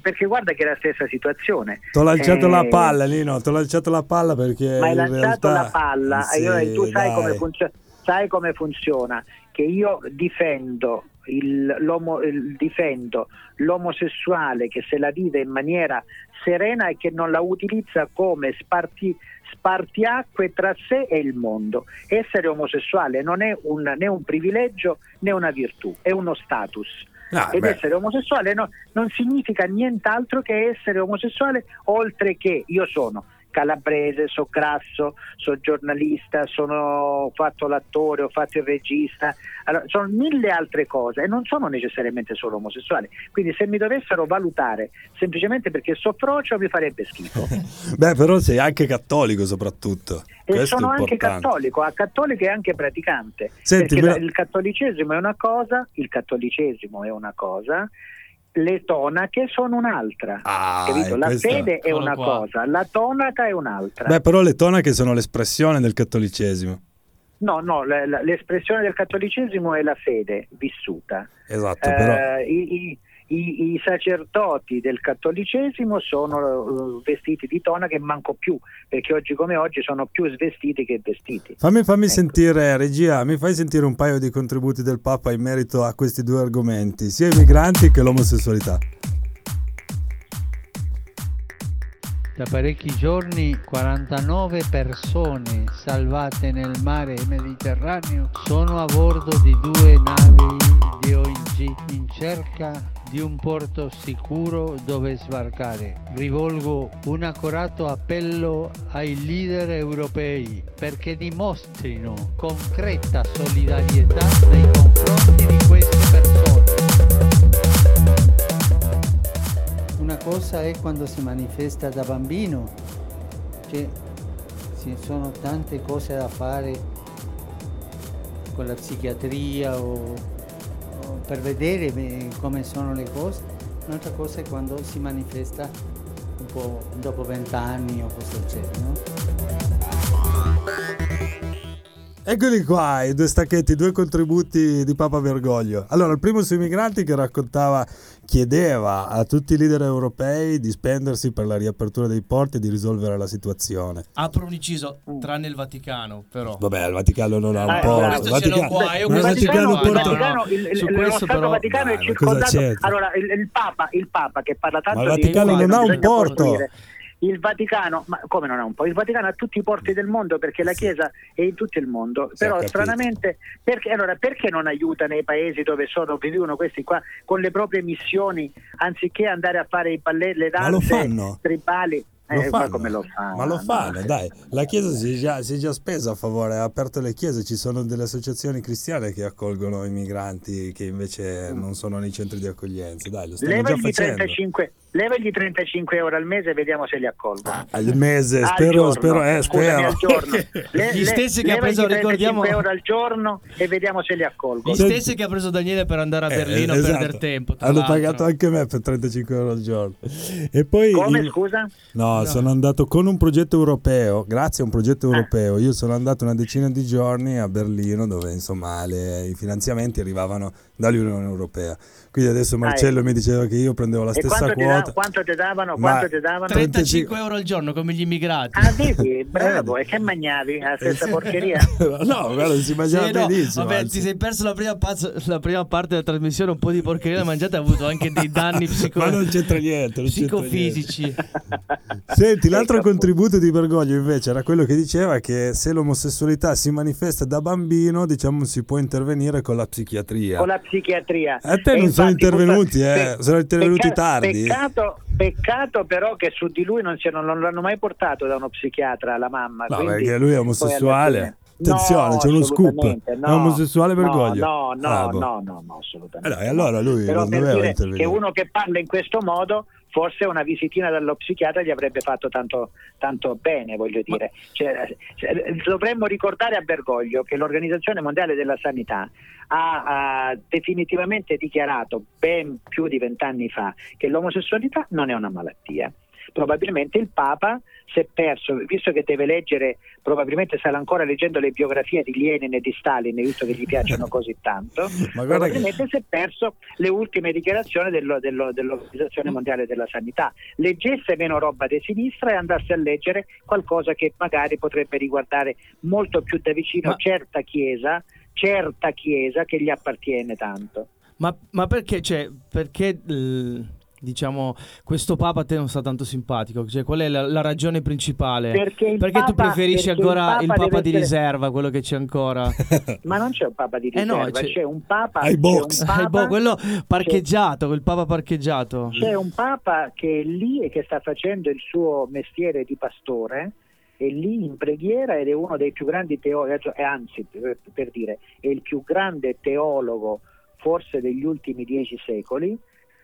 perché, guarda che è la stessa situazione. Ti ho lanciato Eh, la palla, Lino, ti ho lanciato la palla perché Ma hai lanciato realtà- la palla, Sì, e ora tu sai come, funziona, sai come funziona, che io difendo, il, l'omo- il- difendo l'omosessuale che se la vive in maniera serena e che non la utilizza come sparti, spartiacque tra sé e il mondo. Essere omosessuale non è un- né un privilegio né una virtù, è uno status. Ah, Ed beh. essere omosessuale no- non significa nient'altro che essere omosessuale, oltre che io sono calabrese, so grasso, so giornalista, sono, fatto l'attore, ho fatto il regista, allora, sono mille altre cose e non sono necessariamente solo omosessuale. Quindi se mi dovessero valutare semplicemente perché so frocio mi farebbe schifo. Beh, però sei anche cattolico soprattutto. E Questo sono anche cattolico, a cattolico e anche praticante. Senti, perché me- il cattolicesimo è una cosa, il cattolicesimo è una cosa, le tonache sono un'altra. Ah, capito? e La questa- fede è Eccolo una qua. cosa, la tonaca è un'altra. Beh, però le tonache sono l'espressione del cattolicesimo. No, no, l'espressione del cattolicesimo è la fede vissuta. Esatto, però... Eh, i, i- i- i sacerdoti del cattolicesimo sono eh, vestiti di tonaca e manco più, perché oggi come oggi sono più svestiti che vestiti. Fammi, fammi Ecco. sentire, regia, mi fai sentire un paio di contributi del Papa in merito a questi due argomenti, sia i migranti che l'omosessualità. Da parecchi giorni 49 persone salvate nel mare Mediterraneo sono a bordo di due navi di ONG in cerca di un porto sicuro dove sbarcare. Rivolgo un accorato appello ai leader europei perché dimostrino concreta solidarietà nei confronti di queste persone. Una cosa è quando si manifesta da bambino, che ci sono tante cose da fare con la psichiatria o, per vedere come sono le cose. Un'altra cosa è quando si manifesta un po' dopo vent'anni o cose del genere. No? Eccoli qua, i due stacchetti, i due contributi di Papa Bergoglio. Allora, il primo sui migranti che raccontava, chiedeva a tutti i leader europei di spendersi per la riapertura dei porti e di risolvere la situazione. Apro un inciso, tranne il Vaticano, però. Vabbè, il Vaticano non ha un Ah, porto. Il Questo ce l'ho Vaticano, qua, io l'ho Vaticano il. Vaticano, il, Su il- questo però- Vaticano è circondato. Allora, il, il Papa, il Papa che parla tanto Ma il di Vaticano di- non ha un porto. costruire. Il Vaticano, ma come non ha un porto? Il Vaticano ha tutti i porti del mondo perché la Chiesa è in tutto il mondo. Ho Però stranamente, perché, allora, perché non aiuta nei paesi dove sono, vivono questi qua con le proprie missioni anziché andare a fare i balletti, le danze tribali? Lo Eh, fanno. lo fanno? Ma lo fanno, dai. La Chiesa si è, già, si è già spesa a favore, ha aperto le chiese, ci sono delle associazioni cristiane che accolgono i migranti che invece non sono nei centri di accoglienza. Dai, lo stanno già Levagli facendo. 35, levagli 35 euro al mese e vediamo se li accolgono. Al mese, Al spero, spero, eh, Scusami, spero. al giorno. Gli stessi che ha preso, 35 ricordiamo- euro al giorno e vediamo se li accolgo. Gli stessi che ha preso Daniele per andare a Eh, Berlino a esatto. perdere tempo. Hanno l'altro. pagato anche me per 35 euro al giorno. E poi Come il- scusa? No, sono andato con un progetto europeo, grazie a un Ah. progetto europeo. Io sono andato una decina di giorni a Berlino dove insomma le- i finanziamenti arrivavano dall'Unione Europea. Quindi adesso Marcello mi diceva che io prendevo la Ah, E stessa quanto ti, quota. da- quanto ti davano? Ma- Quanto ti davano? 35 euro al giorno come gli immigrati. Ah, vedi, bravo. E che mangiavi? La stessa porcheria? no, guarda, si mangiava Sì, no, benissimo. vabbè, anzi. ti sei perso la prima, pazzo- la prima parte della trasmissione, un po' di porcheria da mangiata, hai avuto anche dei danni psico- Ma non c'entra niente, non c'entra psicofisici. Senti, l'altro contributo di Bergoglio invece era quello che diceva che se l'omosessualità si manifesta da bambino, diciamo, si può intervenire con la psichiatria. Con la psichiatria. A te non sono intervenuti, purtroppo- eh, sono intervenuti pecca- tardi. Peccato, Peccato però che su di lui non, non l'hanno mai portato da uno psichiatra la mamma. No, quindi perché lui è omosessuale. Attenzione, No, c'è uno scoop. assolutamente, È no. omosessuale No, Bergoglio. No, no, Ah, boh. no, no, no, assolutamente. Eh dai, allora lui Però non per doveva dire che uno che parla in questo modo forse una visitina dallo psichiatra gli avrebbe fatto tanto, tanto bene, voglio dire. Cioè, dovremmo ricordare a Bergoglio che l'Organizzazione Mondiale della Sanità ha, ha definitivamente dichiarato ben più di vent'anni fa che l'omosessualità non è una malattia. Probabilmente il Papa si è perso, visto che deve leggere, probabilmente sarà ancora leggendo le biografie di Lenin e di Stalin, visto che gli piacciono così tanto, guarda che- probabilmente si è perso le ultime dichiarazioni dello- dello- dell'Organizzazione Mondiale della Sanità. Leggesse meno roba di sinistra e andasse a leggere qualcosa che magari potrebbe riguardare molto più da vicino Ma- certa chiesa, certa chiesa che gli appartiene tanto. Ma, ma perché, cioè, perché eh, diciamo, questo Papa a te non sta tanto simpatico? Cioè, qual è la, la ragione principale? Perché il tu Papa- preferisci perché ancora il il Papa Papa, deve di essere- riserva, quello che c'è ancora? Ma non c'è un Papa di Eh no, riserva, c'è- c'è un Papa, Ai c'è box. un Papa- boh, quello parcheggiato, quel Papa parcheggiato. C'è un Papa che è lì e che sta facendo il suo mestiere di pastore, è lì in preghiera ed è uno dei più grandi teologi, anzi, per dire, è il più grande teologo forse degli ultimi dieci secoli.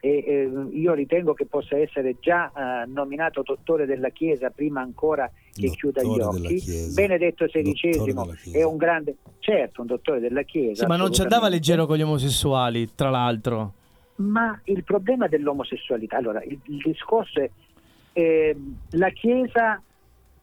E, eh, io ritengo che possa essere già eh, nominato dottore della Chiesa prima ancora che chiuda gli occhi. Benedetto XVI è un grande, certo, un dottore della Chiesa. Sì, ma non ci andava leggero con gli omosessuali, tra l'altro. Ma il problema dell'omosessualità, allora il, il discorso è eh, la Chiesa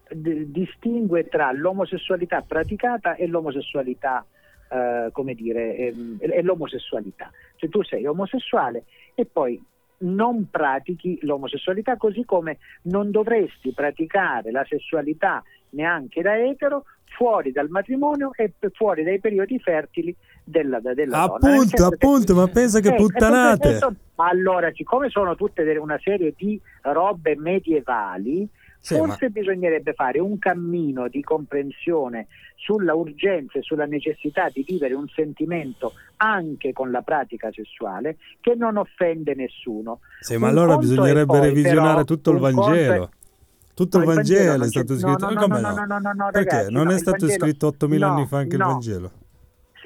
d- distingue tra l'omosessualità praticata e l'omosessualità, eh, come dire, ehm, e l'omosessualità. Cioè tu sei omosessuale e poi non pratichi l'omosessualità così come non dovresti praticare la sessualità neanche da etero fuori dal matrimonio e fuori dai periodi fertili della, della donna. Nel Appunto, che- appunto, ma pensa che eh, puttanate. Allora, siccome sono tutte una serie di robe medievali, Sì, forse bisognerebbe fare un cammino di comprensione sulla urgenza e sulla necessità di vivere un sentimento anche con la pratica sessuale che non offende nessuno. Sì, ma Un allora è bisognerebbe poi, revisionare però, tutto il è- Vangelo. Tutto il No, Vangelo non è c'è- stato no, scritto. no, no, Come no, no? no, no, no, no, Perché? ragazzi, non no, è il stato Vangelo- scritto 8000 no, anni fa anche no. il Vangelo?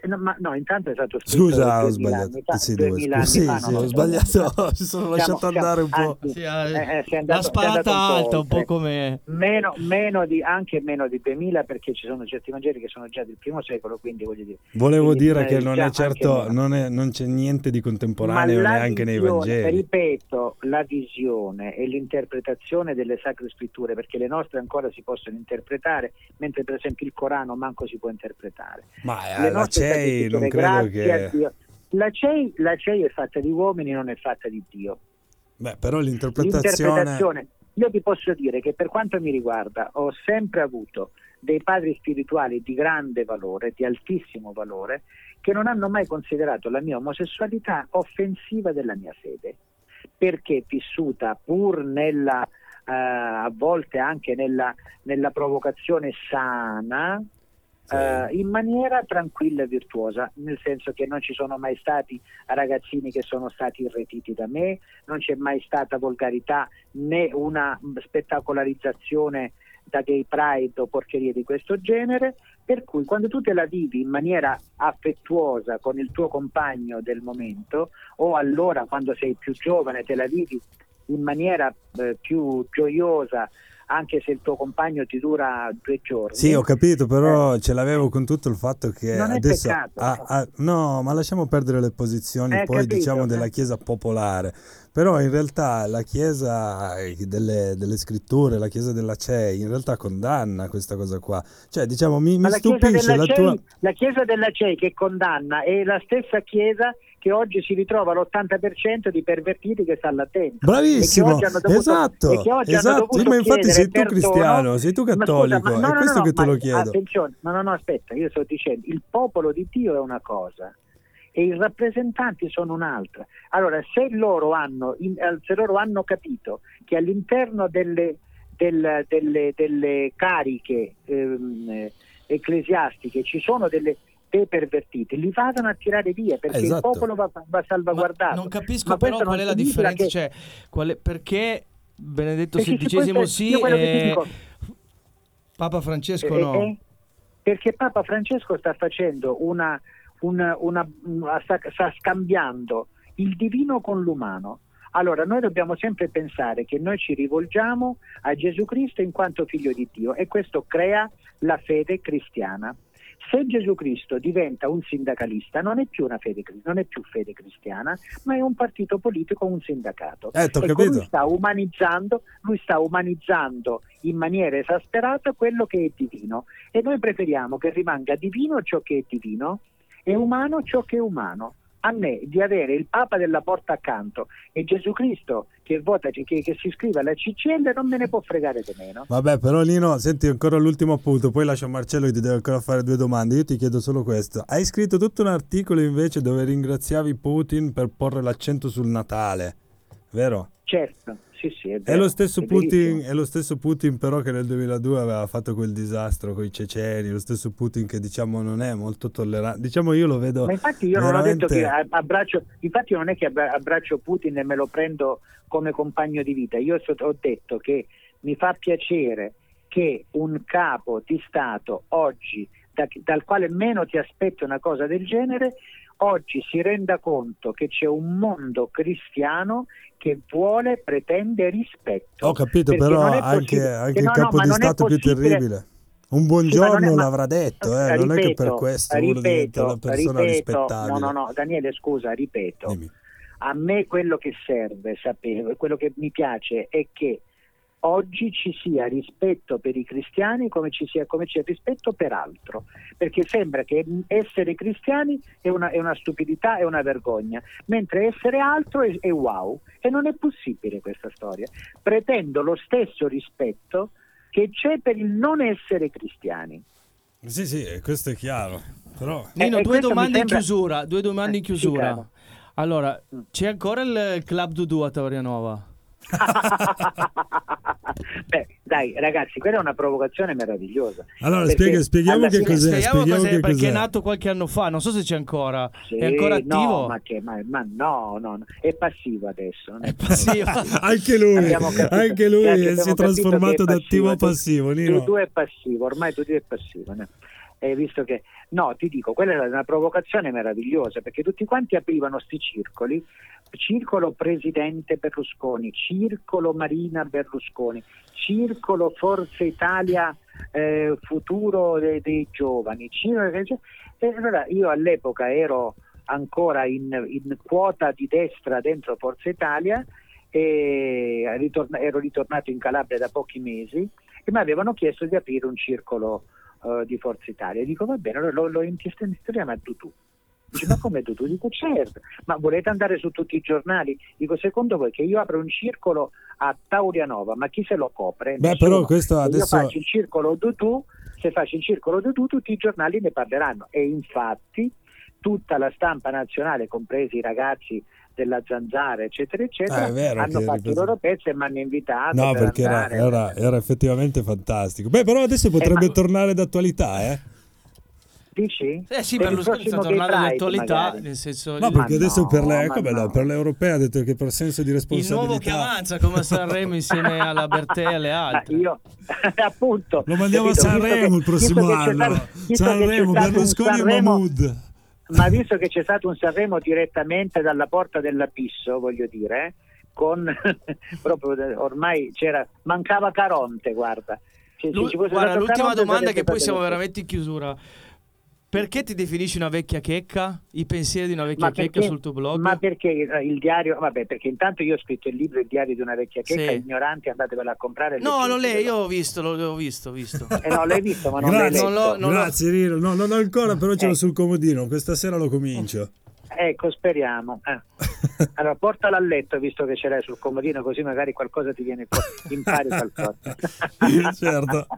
No, ma no, intanto è stato scritto Scusa, ho 2000 sbagliato. anni fa, Sì, due, 2000 anni. Sì, fa, sì, no, ho sbagliato. Mi sono Siamo- lasciato siamo- andare un po'. anzi, Sì, eh, eh, eh, andato- sparata andato un po' alta, un po' come... Meno, meno di, anche meno di 2000 perché ci sono certi Vangeli che sono già del primo secolo, quindi voglio dire. Volevo dire eh, che non è anche certo, non, è- non c'è niente di contemporaneo neanche nei Vangeli. Ripeto, la visione e l'interpretazione delle sacre scritture, perché le nostre ancora si possono interpretare, mentre per esempio il Corano manco si può interpretare. Ma Le eh, nostre CEI non credo che... La CEI, la CEI è fatta di uomini, non è fatta di Dio. Beh, però l'interpretazione... L'interpretazione. Io ti posso dire che per quanto mi riguarda ho sempre avuto dei padri spirituali di grande valore, di altissimo valore, che non hanno mai considerato la mia omosessualità offensiva della mia fede, perché vissuta pur nella, eh, a volte anche nella, nella provocazione sana, eh, in maniera tranquilla e virtuosa, nel senso che non ci sono mai stati ragazzini che sono stati irretiti da me, non c'è mai stata volgarità né una spettacolarizzazione da gay pride o porcherie di questo genere, per cui quando tu te la vivi in maniera affettuosa con il tuo compagno del momento o allora quando sei più giovane te la vivi in maniera eh, più gioiosa anche se il tuo compagno ti dura due giorni. Sì, ho capito, però ce l'avevo con tutto il fatto che Eh. Non è adesso... peccato. ah, ah, no, ma lasciamo perdere le posizioni Eh, poi capito, diciamo della eh. Chiesa popolare. Però in realtà la Chiesa eh, delle, delle scritture, la Chiesa della CEI, in realtà condanna questa cosa qua. Cioè, diciamo, mi, mi stupisce della la CEI, tua... la chiesa della CEI che condanna è la stessa chiesa che oggi si ritrova l'80% di pervertiti che sta là dentro. Bravissimo, dovuto- esatto, esatto. Ma infatti sei tu perdono. cristiano, sei tu Ma scusa, cattolico, ma no, è no, questo no, che te ma lo chiedo. Attenzione, no, no, no, aspetta, io sto dicendo, il popolo di Dio è una cosa e i rappresentanti sono un'altra. Allora, se loro hanno, eh, se loro hanno capito che all'interno delle, del- delle- delle cariche ehm, eh, ecclesiastiche ci sono delle, dei pervertiti, li vadano a tirare via perché Esatto. il popolo va, va salvaguardato. Non capisco Ma però qual è la differenza, che- cioè è- perché Benedetto XVI sì e dico- Papa Francesco Eh, no. eh, perché Papa Francesco sta facendo una, una- una- una- sta, sta scambiando il divino con l'umano. Allora, noi dobbiamo sempre pensare che noi ci rivolgiamo a Gesù Cristo in quanto figlio di Dio e questo crea la fede cristiana. Se Gesù Cristo diventa un sindacalista, non è più una fede, non è più fede cristiana, ma è un partito politico, un sindacato. Eh, lui sta umanizzando, lui sta umanizzando in maniera esasperata quello che è divino e noi preferiamo che rimanga divino ciò che è divino e umano ciò che è umano. A me di avere il Papa della porta accanto e Gesù Cristo che vota che, che si iscrive alla CCL non me ne può fregare di meno. Vabbè, però Nino, senti ancora l'ultimo appunto, poi lascio a Marcello che ti deve ancora fare due domande. Io ti chiedo solo questo. Hai scritto tutto un articolo invece dove ringraziavi Putin per porre l'accento sul Natale, vero? Certo, sì, sì, è È vero. lo, stesso è Putin, è lo stesso Putin però che nel 2002 aveva fatto quel disastro con i ceceni, lo stesso Putin che diciamo non è molto tollerante. Diciamo io lo vedo Ma infatti io non ho detto veramente- che abbraccio, infatti non è che abbra- abbraccio Putin e me lo prendo come compagno di vita, io ho detto che mi fa piacere che un capo di Stato oggi, da- dal quale meno ti aspetti una cosa del genere, oggi si renda conto che c'è un mondo cristiano che vuole, pretende rispetto. Ho capito, però è anche, anche che il no, no, capo ma di è Stato più terribile. Un Sì, buongiorno è- ma- l'avrà detto, eh, non è che per ripeto, questo uno diventa ripeto, una persona ripeto, rispettabile. No, no, no, Daniele, scusa, ripeto. Dimmi. A me quello che serve, sapere, quello che mi piace è che oggi ci sia rispetto per i cristiani come ci sia come c'è rispetto per altro, perché sembra che essere cristiani è una, è una stupidità, è una vergogna, mentre essere altro è, è wow e non è possibile questa storia. Pretendo lo stesso rispetto che c'è per il non essere cristiani. Sì, sì, eh, questo è chiaro. Però Nino, Eh, e due domande in sembra- chiusura. Due domande in Eh, sì, chiusura. caro. allora, c'è ancora il Club Dudu a Torianova? Beh, dai, ragazzi, quella è una provocazione meravigliosa. Allora, Perché spiega- spieghiamo che fine- cos'è, Spieghiamo spieghiamo cos'è, che perché cos'è. è nato qualche anno fa. Non so se c'è ancora. Sì, è ancora attivo? No, ma, che, ma, ma no, no, no, è passivo adesso. non È passivo. anche lui, anche lui ragazzi, si è trasformato da attivo a passivo. Nino. Tu, tu è passivo, ormai tu è passivo. no? E visto che no, ti dico, quella era una provocazione meravigliosa perché tutti quanti aprivano sti circoli. Circolo Presidente Berlusconi, Circolo Marina Berlusconi, Circolo Forza Italia eh, Futuro dei, dei Giovani. E allora io all'epoca ero ancora in, in quota di destra dentro Forza Italia e ritorna- ero ritornato in Calabria da pochi mesi e mi avevano chiesto di aprire un circolo eh, di Forza Italia. Dico va bene, allora lo, lo intestiamo a Tutù. Dice, ma come Tutù? Dico certo, ma volete andare su tutti i giornali? Dico secondo voi che io apro un circolo a Taurianova, ma chi se lo copre? Beh, Nessuno. però questo Se adesso- Io faccio il circolo Tutù, se faccio il circolo Tutù tutti i giornali ne parleranno e infatti tutta la stampa nazionale, compresi i ragazzi della Zanzara, eccetera, eccetera, Ah, vero hanno fatto ripeto- i loro pezzi e mi hanno invitato. No, per perché era, era- era effettivamente fantastico. Beh, però adesso potrebbe ma- tornare d'attualità, eh? Dici? Eh sì, Per il Berlusconi sta tornando all'attualità, nel senso... No, il- perché adesso no, per, le, come no, no. per l'europea ha detto che per senso di il responsabilità... nuovo che avanza come a Sanremo insieme alla Bertè e alle Ah, altre. io appunto Lo mandiamo a Sanremo il prossimo anno. Sanremo, Berlusconi e Sanremo- Mahmood. Ma visto che c'è stato un Sanremo direttamente dalla porta dell'abisso voglio dire con proprio ormai c'era mancava Caronte guarda se Lu- guarda, l'ultima domanda che poi siamo veramente in chiusura. Perché ti definisci una vecchia checca? I pensieri di una vecchia Ma checca perché- sul tuo blog? Ma perché il diario, vabbè, perché intanto io ho scritto il libro Il diario di una vecchia checca, Sì. ignoranti, andatevelo a comprare. No, non lei, io ho visto, l'ho, visto, ho visto. Eh no, l'hai visto, ma non l'hai Grazie, letto. Non l'ho- non l'ho- Grazie Rino. No, non ancora, però ce l'ho Eh. sul comodino. Questa sera lo comincio. Ecco, speriamo. Eh. Allora, portala a letto visto che ce l'hai sul comodino, così magari qualcosa ti viene fuori, impari qualcosa. certo.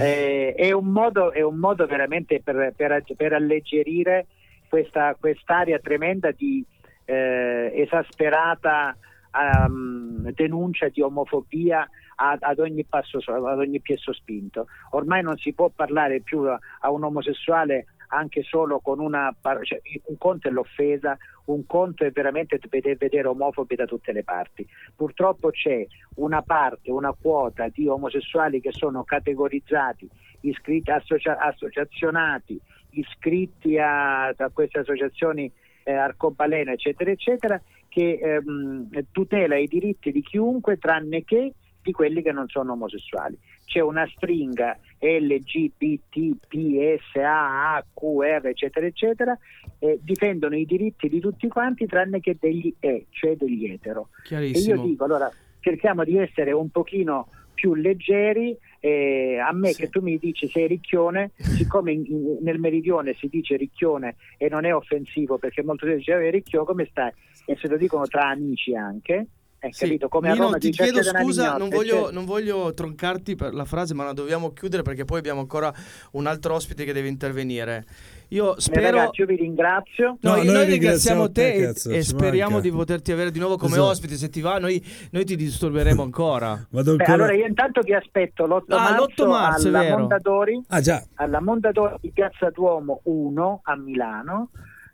Eh, è, un modo, è un modo veramente per, per- per alleggerire questa quest'area tremenda di eh, esasperata ehm, denuncia di omofobia ad, ad ogni passo, ad ogni piè sospinto. Ormai non si può parlare più a, a un omosessuale anche solo con una cioè, un conto è l'offesa, un conto è veramente veder- vedere omofobi da tutte le parti. Purtroppo c'è una parte, una quota di omosessuali che sono categorizzati, iscritti, associa- associazionati, iscritti a, a queste associazioni eh, arcobaleno, eccetera, eccetera, che ehm, tutela i diritti di chiunque tranne che di quelli che non sono omosessuali. C'è una stringa LGBT, PSA, AQR, eccetera, eccetera, eh, difendono i diritti di tutti quanti tranne che degli E, cioè degli etero. E io dico, allora, cerchiamo di essere un pochino più leggeri. eh, a me che tu mi dici sei ricchione, siccome in- in- nel meridione si dice ricchione e non è offensivo perché molto si dice "Eh, ricchione come stai? E se lo dicono tra amici anche, hai Sì. capito? Come Nino, a Roma ti chiedo "C'è da una scusa, non mignotta", voglio, cioè- non voglio troncarti per la frase, ma la dobbiamo chiudere perché poi abbiamo ancora un altro ospite che deve intervenire. Io Eh, spero. ragazzi, io vi ringrazio. No, No, noi, noi ringraziamo te te, e- cazzo, e, speriamo manca. di poterti avere di nuovo come Esatto. ospite. Se ti va, noi, noi ti disturberemo ancora. Vado Beh, allora io intanto vi aspetto l'8 Ah, marzo, l'8 marzo, alla. Mondadori, Ah già, alla Mondadori di Piazza Duomo 1 a Milano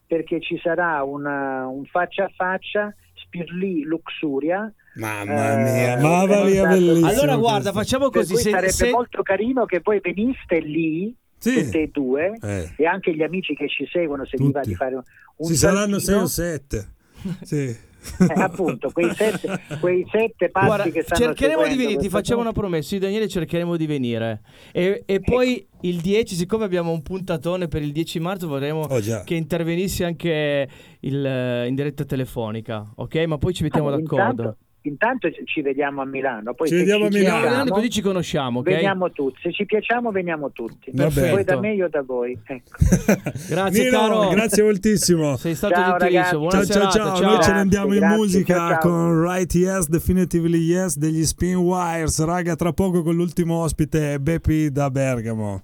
perché ci sarà una- un faccia a faccia Spirlì Luxuria mamma Eh, mia, mamma mia, esatto. bellissimo. Allora, guarda, questo. facciamo così. Se, sarebbe se- molto carino che voi veniste lì Sì. tutte e due Eh. e anche gli amici che ci seguono se vi va Tutti. di fare un, Ci saranno sei saltino. o sette. Sì. Eh, appunto quei sette, quei sette pazzi Guarda, che stanno cercheremo di venire, ti facciamo cosa. una promessa, io Daniele cercheremo di venire. E, e poi il 10, siccome abbiamo un puntatone per il 10 marzo, vorremmo Oh, che intervenissi anche il, in diretta telefonica, ok? Ma poi ci mettiamo Ah, d'accordo. Intanto, intanto ci vediamo a Milano, poi Ci se vediamo a Milano. Milano, piacciamo, così ci conosciamo, ok? Veniamo tutti, se ci piacciamo veniamo tutti. Bene. Voi da Perfetto. me, io da voi. Ecco. Grazie, Nino, caro. grazie moltissimo. Sei stato Ciao, gentilissimo. Buona Ciao ciao serata, ciao, noi ce ne Grazie, andiamo in grazie, musica ciao, ciao. con Right Yes, Definitively Yes degli Spin Wires. Raga, tra poco con l'ultimo ospite Beppi da Bergamo.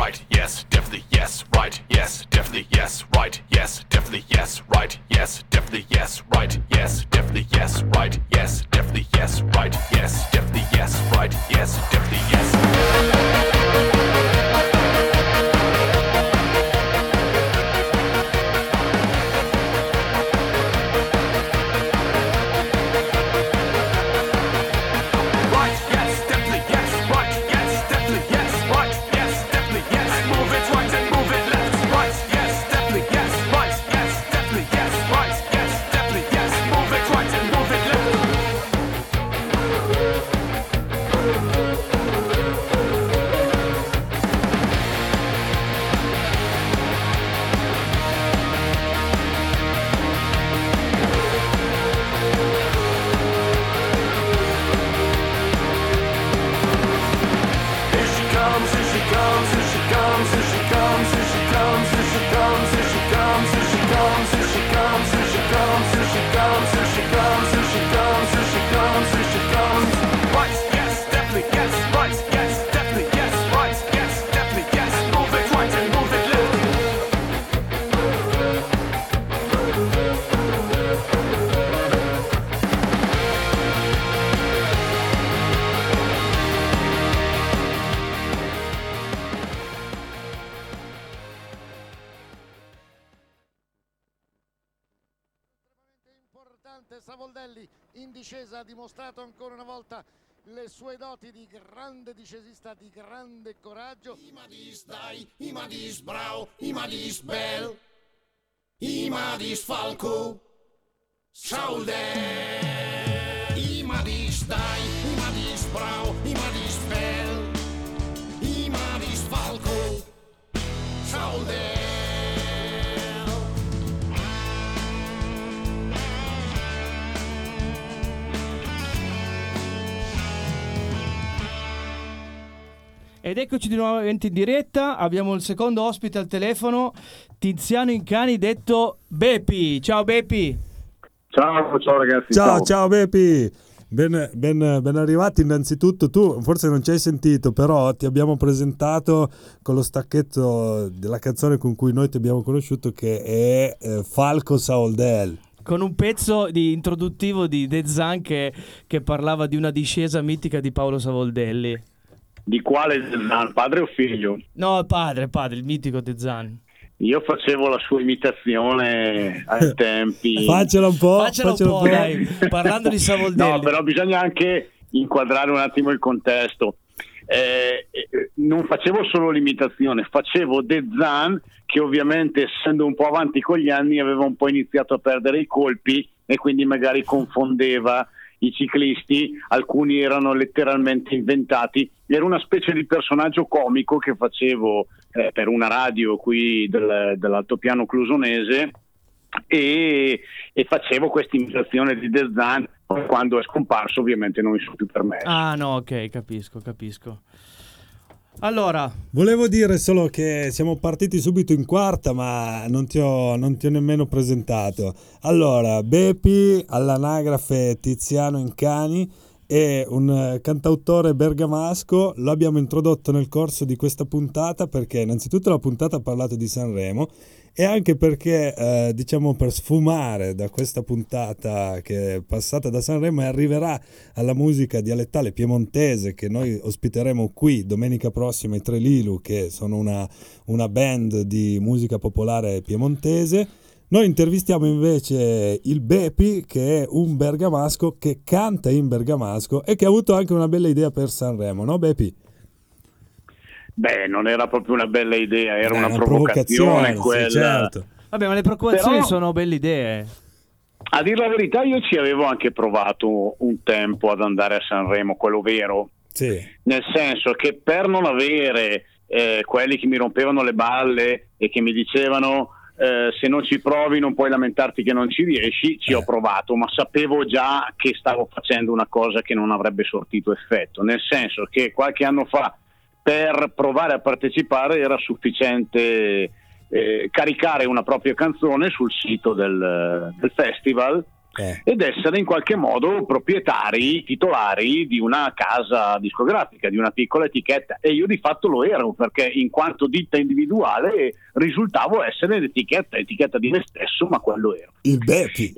Right, yes, definitely yes, right, yes, definitely yes, right, yes, definitely yes, right, yes, definitely yes, right, yes, definitely yes, right, yes, definitely yes, right, yes, definitely yes, right, yes, definitely yes. Discesista di grande coraggio. Imadis dai Imadis brau Imadis bel Imadis falco Saulde Imadis dai Imadis brau Imadis bel Imadis falco Saulde Ed eccoci di nuovo in diretta. Abbiamo il secondo ospite al telefono, Tiziano Incani, detto Bepi. Ciao Bepi. Ciao, ciao ragazzi. Ciao, ciao Beppi. Ben, ben, ben arrivati innanzitutto. Tu forse non ci hai sentito, però ti abbiamo presentato con lo stacchetto della canzone con cui noi ti abbiamo conosciuto che è eh, Falco Saoldel. Con un pezzo di introduttivo di De Zan che, che parlava di una discesa mitica di Paolo Savoldelli. Di quale Zan, padre o figlio? No, padre, padre, il mitico De Zan. Io facevo la sua imitazione ai tempi. Faccela un po'. Faccela un faccela po', dai. Parlando di Savoldelli. No, però bisogna anche inquadrare un attimo il contesto. Eh, eh, non facevo solo l'imitazione, facevo De Zan che ovviamente essendo un po' avanti con gli anni aveva un po' iniziato a perdere i colpi e quindi magari confondeva i ciclisti, alcuni erano letteralmente inventati. Era una specie di personaggio comico che facevo eh, per una radio qui del- dell'altopiano clusonese e, e facevo questa imitazione di De Zan. Quando è scomparso ovviamente non mi sono più permesso. Ah, no, ok, capisco, capisco. Allora, Volevo dire solo che siamo partiti subito in quarta, ma non ti ho, non ti ho nemmeno presentato. Allora, Bepi all'anagrafe Tiziano Incani è un eh, cantautore bergamasco. Lo abbiamo introdotto nel corso di questa puntata perché, innanzitutto, la puntata ha parlato di Sanremo e anche perché, eh, diciamo, per sfumare da questa puntata che è passata da Sanremo e arriverà alla musica dialettale piemontese che noi ospiteremo qui domenica prossima i Tre Lilu, che sono una, una band di musica popolare piemontese. Noi intervistiamo invece il Bepi, che è un bergamasco che canta in bergamasco e che ha avuto anche una bella idea per Sanremo, no Bepi? Beh, non era proprio una bella idea, era Eh, una, una provocazione provocazione, sì, quella. certo. vabbè, ma le preoccupazioni Però- sono belle idee. A dire la verità, io ci avevo anche provato un tempo ad andare a Sanremo, quello vero, Sì. nel senso che per non avere eh, quelli che mi rompevano le balle e che mi dicevano eh, se non ci provi non puoi lamentarti che non ci riesci, ci ho provato, ma sapevo già che stavo facendo una cosa che non avrebbe sortito effetto, nel senso che qualche anno fa per provare a partecipare era sufficiente eh, caricare una propria canzone sul sito del, del festival Eh. ed essere in qualche modo proprietari, titolari di una casa discografica, di una piccola etichetta e io di fatto lo ero perché in quanto ditta individuale risultavo essere l'etichetta, etichetta di me stesso, ma quello ero. Il Bepi.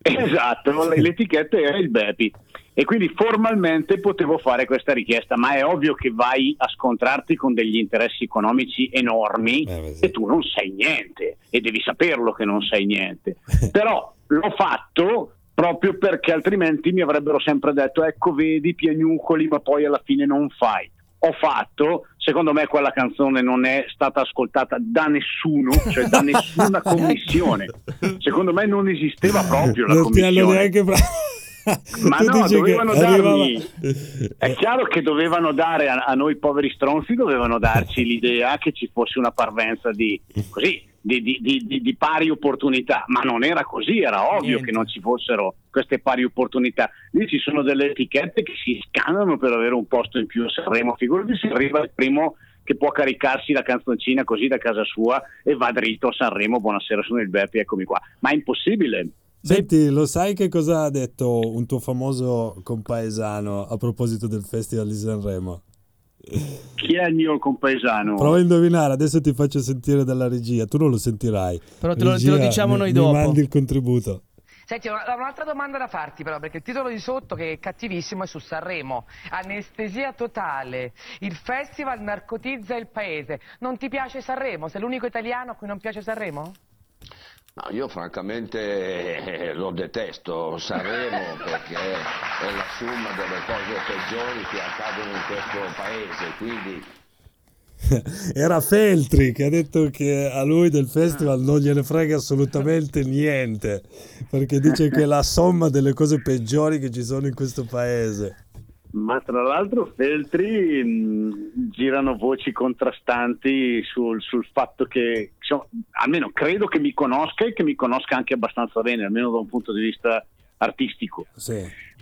Esatto, l'etichetta era il Bepi e quindi formalmente potevo fare questa richiesta, ma è ovvio che vai a scontrarti con degli interessi economici enormi e tu non sai niente e devi saperlo che non sai niente. Però l'ho fatto proprio perché altrimenti mi avrebbero sempre detto ecco vedi piagnucoli ma poi alla fine non fai. Ho fatto, secondo me quella canzone non è stata ascoltata da nessuno, cioè da nessuna commissione. Secondo me non esisteva proprio la Non commissione. neanche bra- Ma Tu no, dovevano arrivava- darmi. È chiaro che dovevano dare a, a noi poveri stronzi, dovevano darci l'idea che ci fosse una parvenza di così. Di, di- di- di- pari opportunità, ma non era così, era ovvio che non ci fossero queste pari opportunità. Lì ci sono delle etichette che si scannano per avere un posto in più a Sanremo, figurati se arriva il primo che può caricarsi la canzoncina così da casa sua e va dritto a Sanremo, buonasera sono il Beppi, eccomi qua. Ma è impossibile. Senti, lo sai che cosa ha detto un tuo famoso compaesano a proposito del Festival di Sanremo? Chi è il mio compaesano? Prova a indovinare, adesso ti faccio sentire dalla regia, tu non lo sentirai. Però te lo- te lo Regia, diciamo mi- noi mi dopo. mandi il contributo. Senti, un'altra domanda da farti però, perché il titolo di sotto, che è cattivissimo, è su Sanremo. Anestesia totale. Il festival narcotizza il paese. Non ti piace Sanremo? Sei l'unico italiano a cui non piace Sanremo? No, io francamente eh, lo detesto Sanremo perché è la somma delle cose peggiori che accadono in questo paese, quindi Era Feltri che ha detto che a lui del festival non gliene frega assolutamente niente, perché dice che è la somma delle cose peggiori che ci sono in questo paese. Ma tra l'altro Feltri mh, girano voci contrastanti sul, sul fatto che, insomma, almeno credo che mi conosca e che mi conosca anche abbastanza bene, almeno da un punto di vista artistico.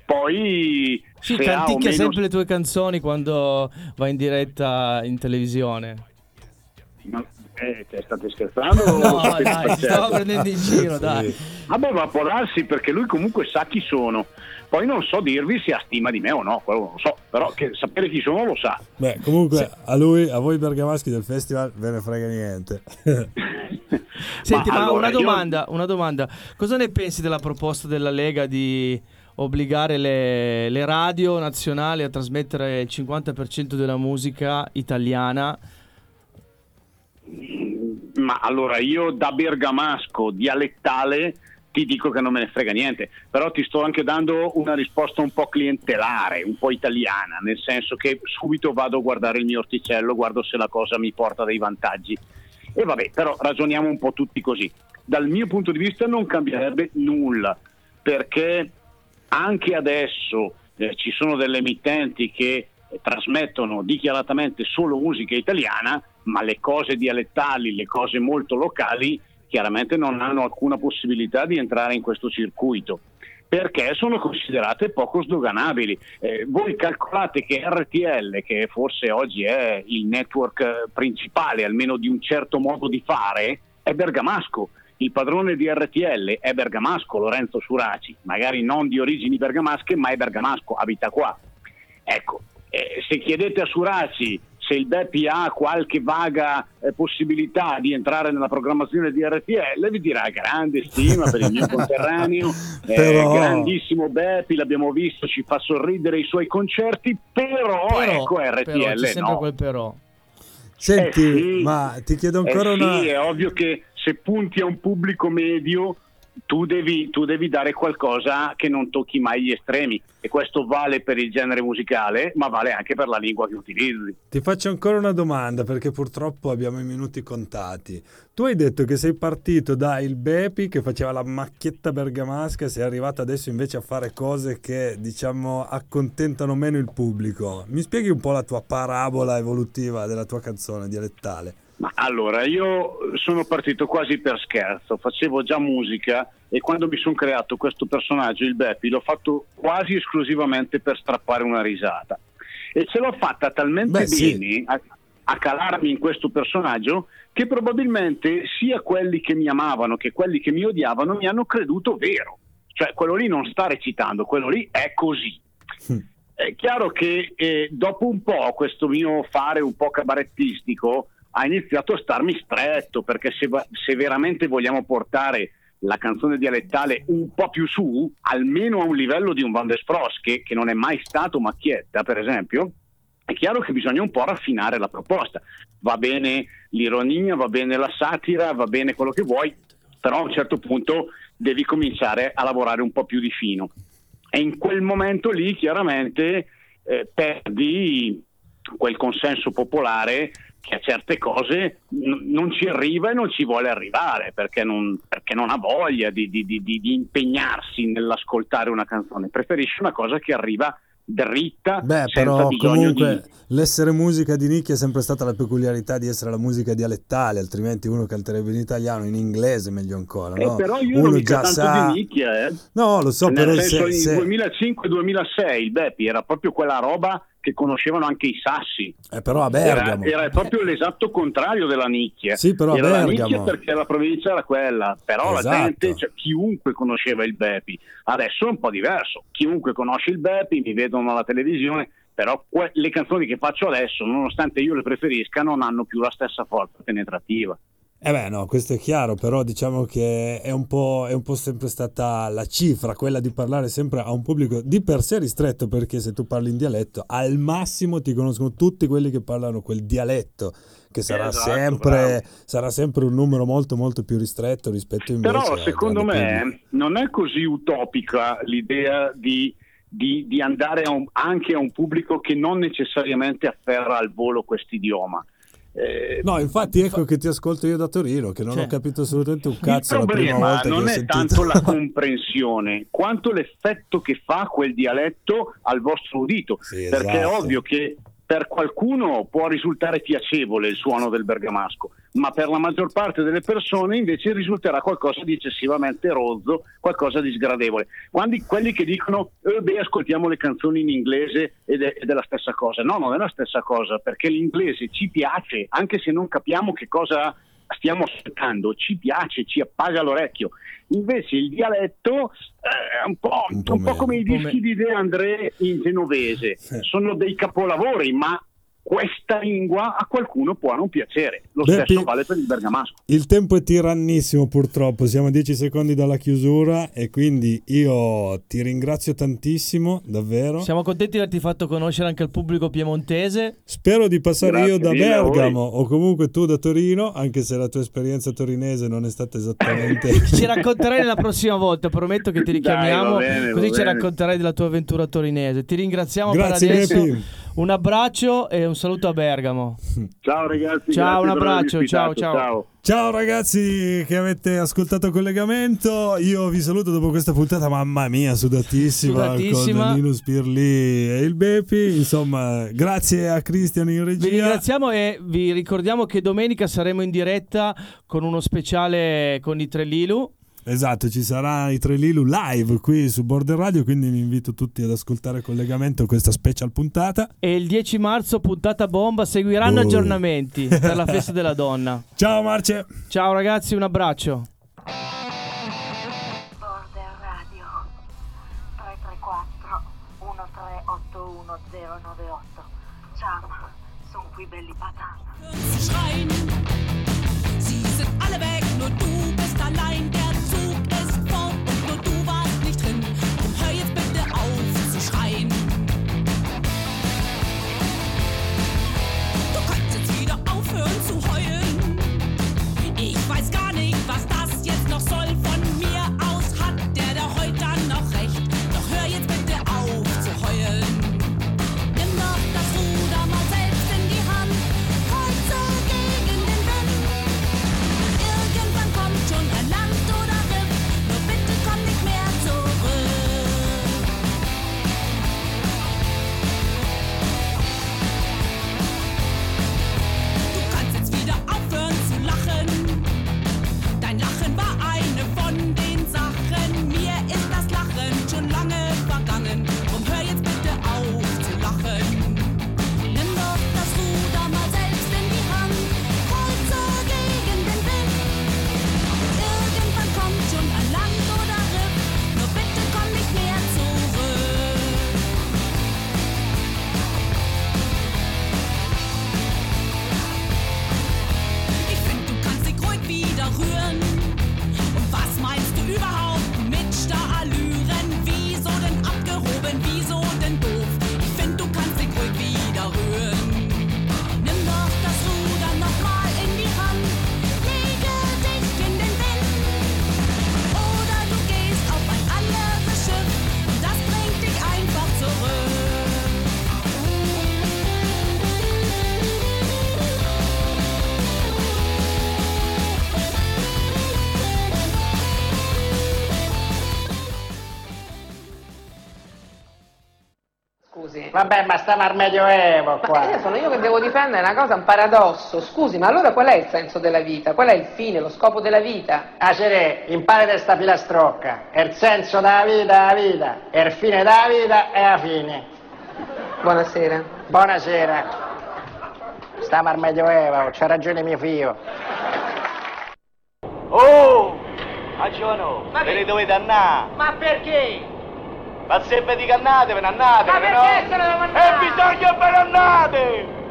Poi Sì, se ha o canticchia meno- sempre le tue canzoni quando va in diretta in televisione. Ma, eh, cioè, state scherzando? No, dai, ti stavo prendendo in giro, dai. Vabbè, ma può darsi perché lui comunque sa chi sono. Poi non so dirvi se ha stima di me o no, quello non lo so, però che sapere chi sono lo sa. Beh, comunque a lui, a voi bergamaschi del festival ve ne frega niente. Senti, ma, allora, una, io- domanda, una domanda. Cosa ne pensi della proposta della Lega di obbligare le, le radio nazionali a trasmettere il 50% della musica italiana. Ma allora io da bergamasco dialettale ti dico che non me ne frega niente, però ti sto anche dando una risposta un po' clientelare, un po' italiana, nel senso che subito vado a guardare il mio orticello, guardo se la cosa mi porta dei vantaggi. E vabbè, però ragioniamo un po' tutti così. Dal mio punto di vista non cambierebbe nulla, perché anche adesso eh, ci sono delle emittenti che trasmettono dichiaratamente solo musica italiana, ma le cose dialettali, le cose molto locali, chiaramente non hanno alcuna possibilità di entrare in questo circuito perché sono considerate poco sdoganabili. Eh, voi calcolate che RTL, che forse oggi è il network eh, principale, almeno di un certo modo di fare, è bergamasco. Il padrone di RTL è bergamasco, Lorenzo Suraci, magari non di origini bergamasche, ma è bergamasco, abita qua. Ecco, eh, se chiedete a Suraci se il Beppi ha qualche vaga eh, possibilità di entrare nella programmazione di RTL, vi dirà grande stima per il mio conterraneo, eh, Però- grandissimo Beppi, l'abbiamo visto, ci fa sorridere i suoi concerti, però, Però, ecco però, RTL c'è sempre no. quel però. Senti, Eh sì. ma ti chiedo ancora Eh una... Sì, è ovvio che se punti a un pubblico medio tu devi, tu devi dare qualcosa che non tocchi mai gli estremi e questo vale per il genere musicale ma vale anche per la lingua che utilizzi. Ti faccio ancora una domanda perché purtroppo abbiamo i minuti contati. Tu hai detto che sei partito da il Bepi che faceva la macchietta bergamasca e sei arrivato adesso invece a fare cose che diciamo accontentano meno il pubblico. Mi spieghi un po' la tua parabola evolutiva della tua canzone dialettale? Ma allora, io sono partito quasi per scherzo, facevo già musica e quando mi sono creato questo personaggio, il Beppi, l'ho fatto quasi esclusivamente per strappare una risata. E ce l'ho fatta talmente Beh, sì. bene a, a calarmi in questo personaggio che probabilmente sia quelli che mi amavano che quelli che mi odiavano mi hanno creduto vero. Cioè, quello lì non sta recitando, quello lì è così. È chiaro che eh, dopo un po' questo mio fare un po' cabarettistico ha iniziato a starmi stretto perché se, se veramente vogliamo portare la canzone dialettale un po' più su, almeno a un livello di un Van der Spross che, che non è mai stato macchietta per esempio, è chiaro che bisogna un po' raffinare la proposta. Va bene l'ironia, va bene la satira, va bene quello che vuoi, però a un certo punto devi cominciare a lavorare un po' più di fino. E in quel momento lì chiaramente eh, perdi quel consenso popolare che a certe cose n- non ci arriva e non ci vuole arrivare perché non, perché non ha voglia di, di- di- di- impegnarsi nell'ascoltare una canzone, preferisce una cosa che arriva dritta Beh, senza però comunque di... l'essere musica di nicchia è sempre stata la peculiarità di essere la musica dialettale, altrimenti uno canterebbe in italiano, in inglese meglio ancora, Eh, no? però io uno non già tanto sa... di nicchia, eh. No, lo so, Nel però senso, se- se- in 2005-2006 il Beppi era proprio quella roba che conoscevano anche i sassi. Eh, però a Era, Bergamo. era proprio l'esatto contrario della nicchia. Sì, però a era la Bergamo. perché la provincia era quella, però la Esatto. gente, cioè, chiunque conosceva il Beppi. Adesso è un po' diverso. Chiunque conosce il Beppi, mi vedono alla televisione, però que- le canzoni che faccio adesso, nonostante io le preferisca, non hanno più la stessa forza penetrativa. Eh beh, no, questo è chiaro, però diciamo che è un, po', è un po' sempre stata la cifra, quella di parlare sempre a un pubblico di per sé ristretto, perché se tu parli in dialetto, al massimo ti conoscono tutti quelli che parlano quel dialetto, che sarà, Esatto, sempre, sarà sempre un numero molto molto più ristretto rispetto invece Però secondo me pubblico. non è così utopica l'idea di, di- di andare a un- anche a un pubblico che non necessariamente afferra al volo quest'idioma. Eh, No, infatti ecco che ti ascolto io da Torino, che non Cioè, ho capito assolutamente un il cazzo la prima problema non è sentito. tanto la comprensione quanto l'effetto che fa quel dialetto al vostro udito, perché è esatto. ovvio che per qualcuno può risultare piacevole il suono del bergamasco, ma per la maggior parte delle persone invece risulterà qualcosa di eccessivamente rozzo, qualcosa di sgradevole. Quando quelli che dicono "Eh, beh, ascoltiamo le canzoni in inglese ed è, ed è la stessa cosa, no, non è la stessa cosa, perché l'inglese ci piace, anche se non capiamo che cosa stiamo ascoltando, ci piace, ci appaga l'orecchio. Invece il dialetto eh, è un po', un po' come i dischi di De André in genovese, sono dei capolavori, ma questa lingua a qualcuno può non piacere. Lo Beh, stesso Pi- vale per il bergamasco. Il tempo è tirannissimo purtroppo, siamo a 10 secondi dalla chiusura e quindi io ti ringrazio tantissimo, davvero. Siamo contenti di averti fatto conoscere anche al pubblico piemontese. Spero di passare Grazie io da. Bergamo o comunque tu da Torino, anche se la tua esperienza torinese non è stata esattamente... Ci racconterai la prossima volta, prometto che ti richiamiamo, va bene, così ci bene. racconterai della tua avventura torinese. Ti ringraziamo Grazie, per adesso. Bepi. Un abbraccio e un saluto a Bergamo. Ciao ragazzi. Ciao, un abbraccio, ciao, ciao. ciao. Ciao ragazzi che avete ascoltato il collegamento, io vi saluto dopo questa puntata, mamma mia, sudatissima, Sudatissima. con Nino Spirli e il Bepi, insomma, grazie a Cristian in Vi regia. ringraziamo e vi ricordiamo che domenica saremo in diretta con uno speciale con i tre Lilu. Esatto, ci sarà i tre Lilu live qui su Border Radio, quindi vi invito tutti ad ascoltare il collegamento, questa special puntata. E il 10 marzo, puntata bomba, seguiranno Oh. aggiornamenti per la festa della donna. Ciao Marce. Ciao ragazzi, un abbraccio. Border Radio 334 1381 098 Ciao, sono qui belli patata. Vabbè, ma stiamo al Medioevo Ma qua. io sono io che devo difendere una cosa, un paradosso. Scusi, ma allora qual è il senso della vita? Qual è il fine, lo scopo della vita? Acere, impari da sta filastrocca. Il senso della vita è la vita. E il fine della vita è la fine. Buonasera. Buonasera. Stiamo al Medioevo, c'ha ragione mio figlio. Oh! Agiono, ve ne dovete andare! Ma perché? Ma se vedi che andatevene, andatevene, Ma no? perché se ne devo eh, andare? E bisogna per andate!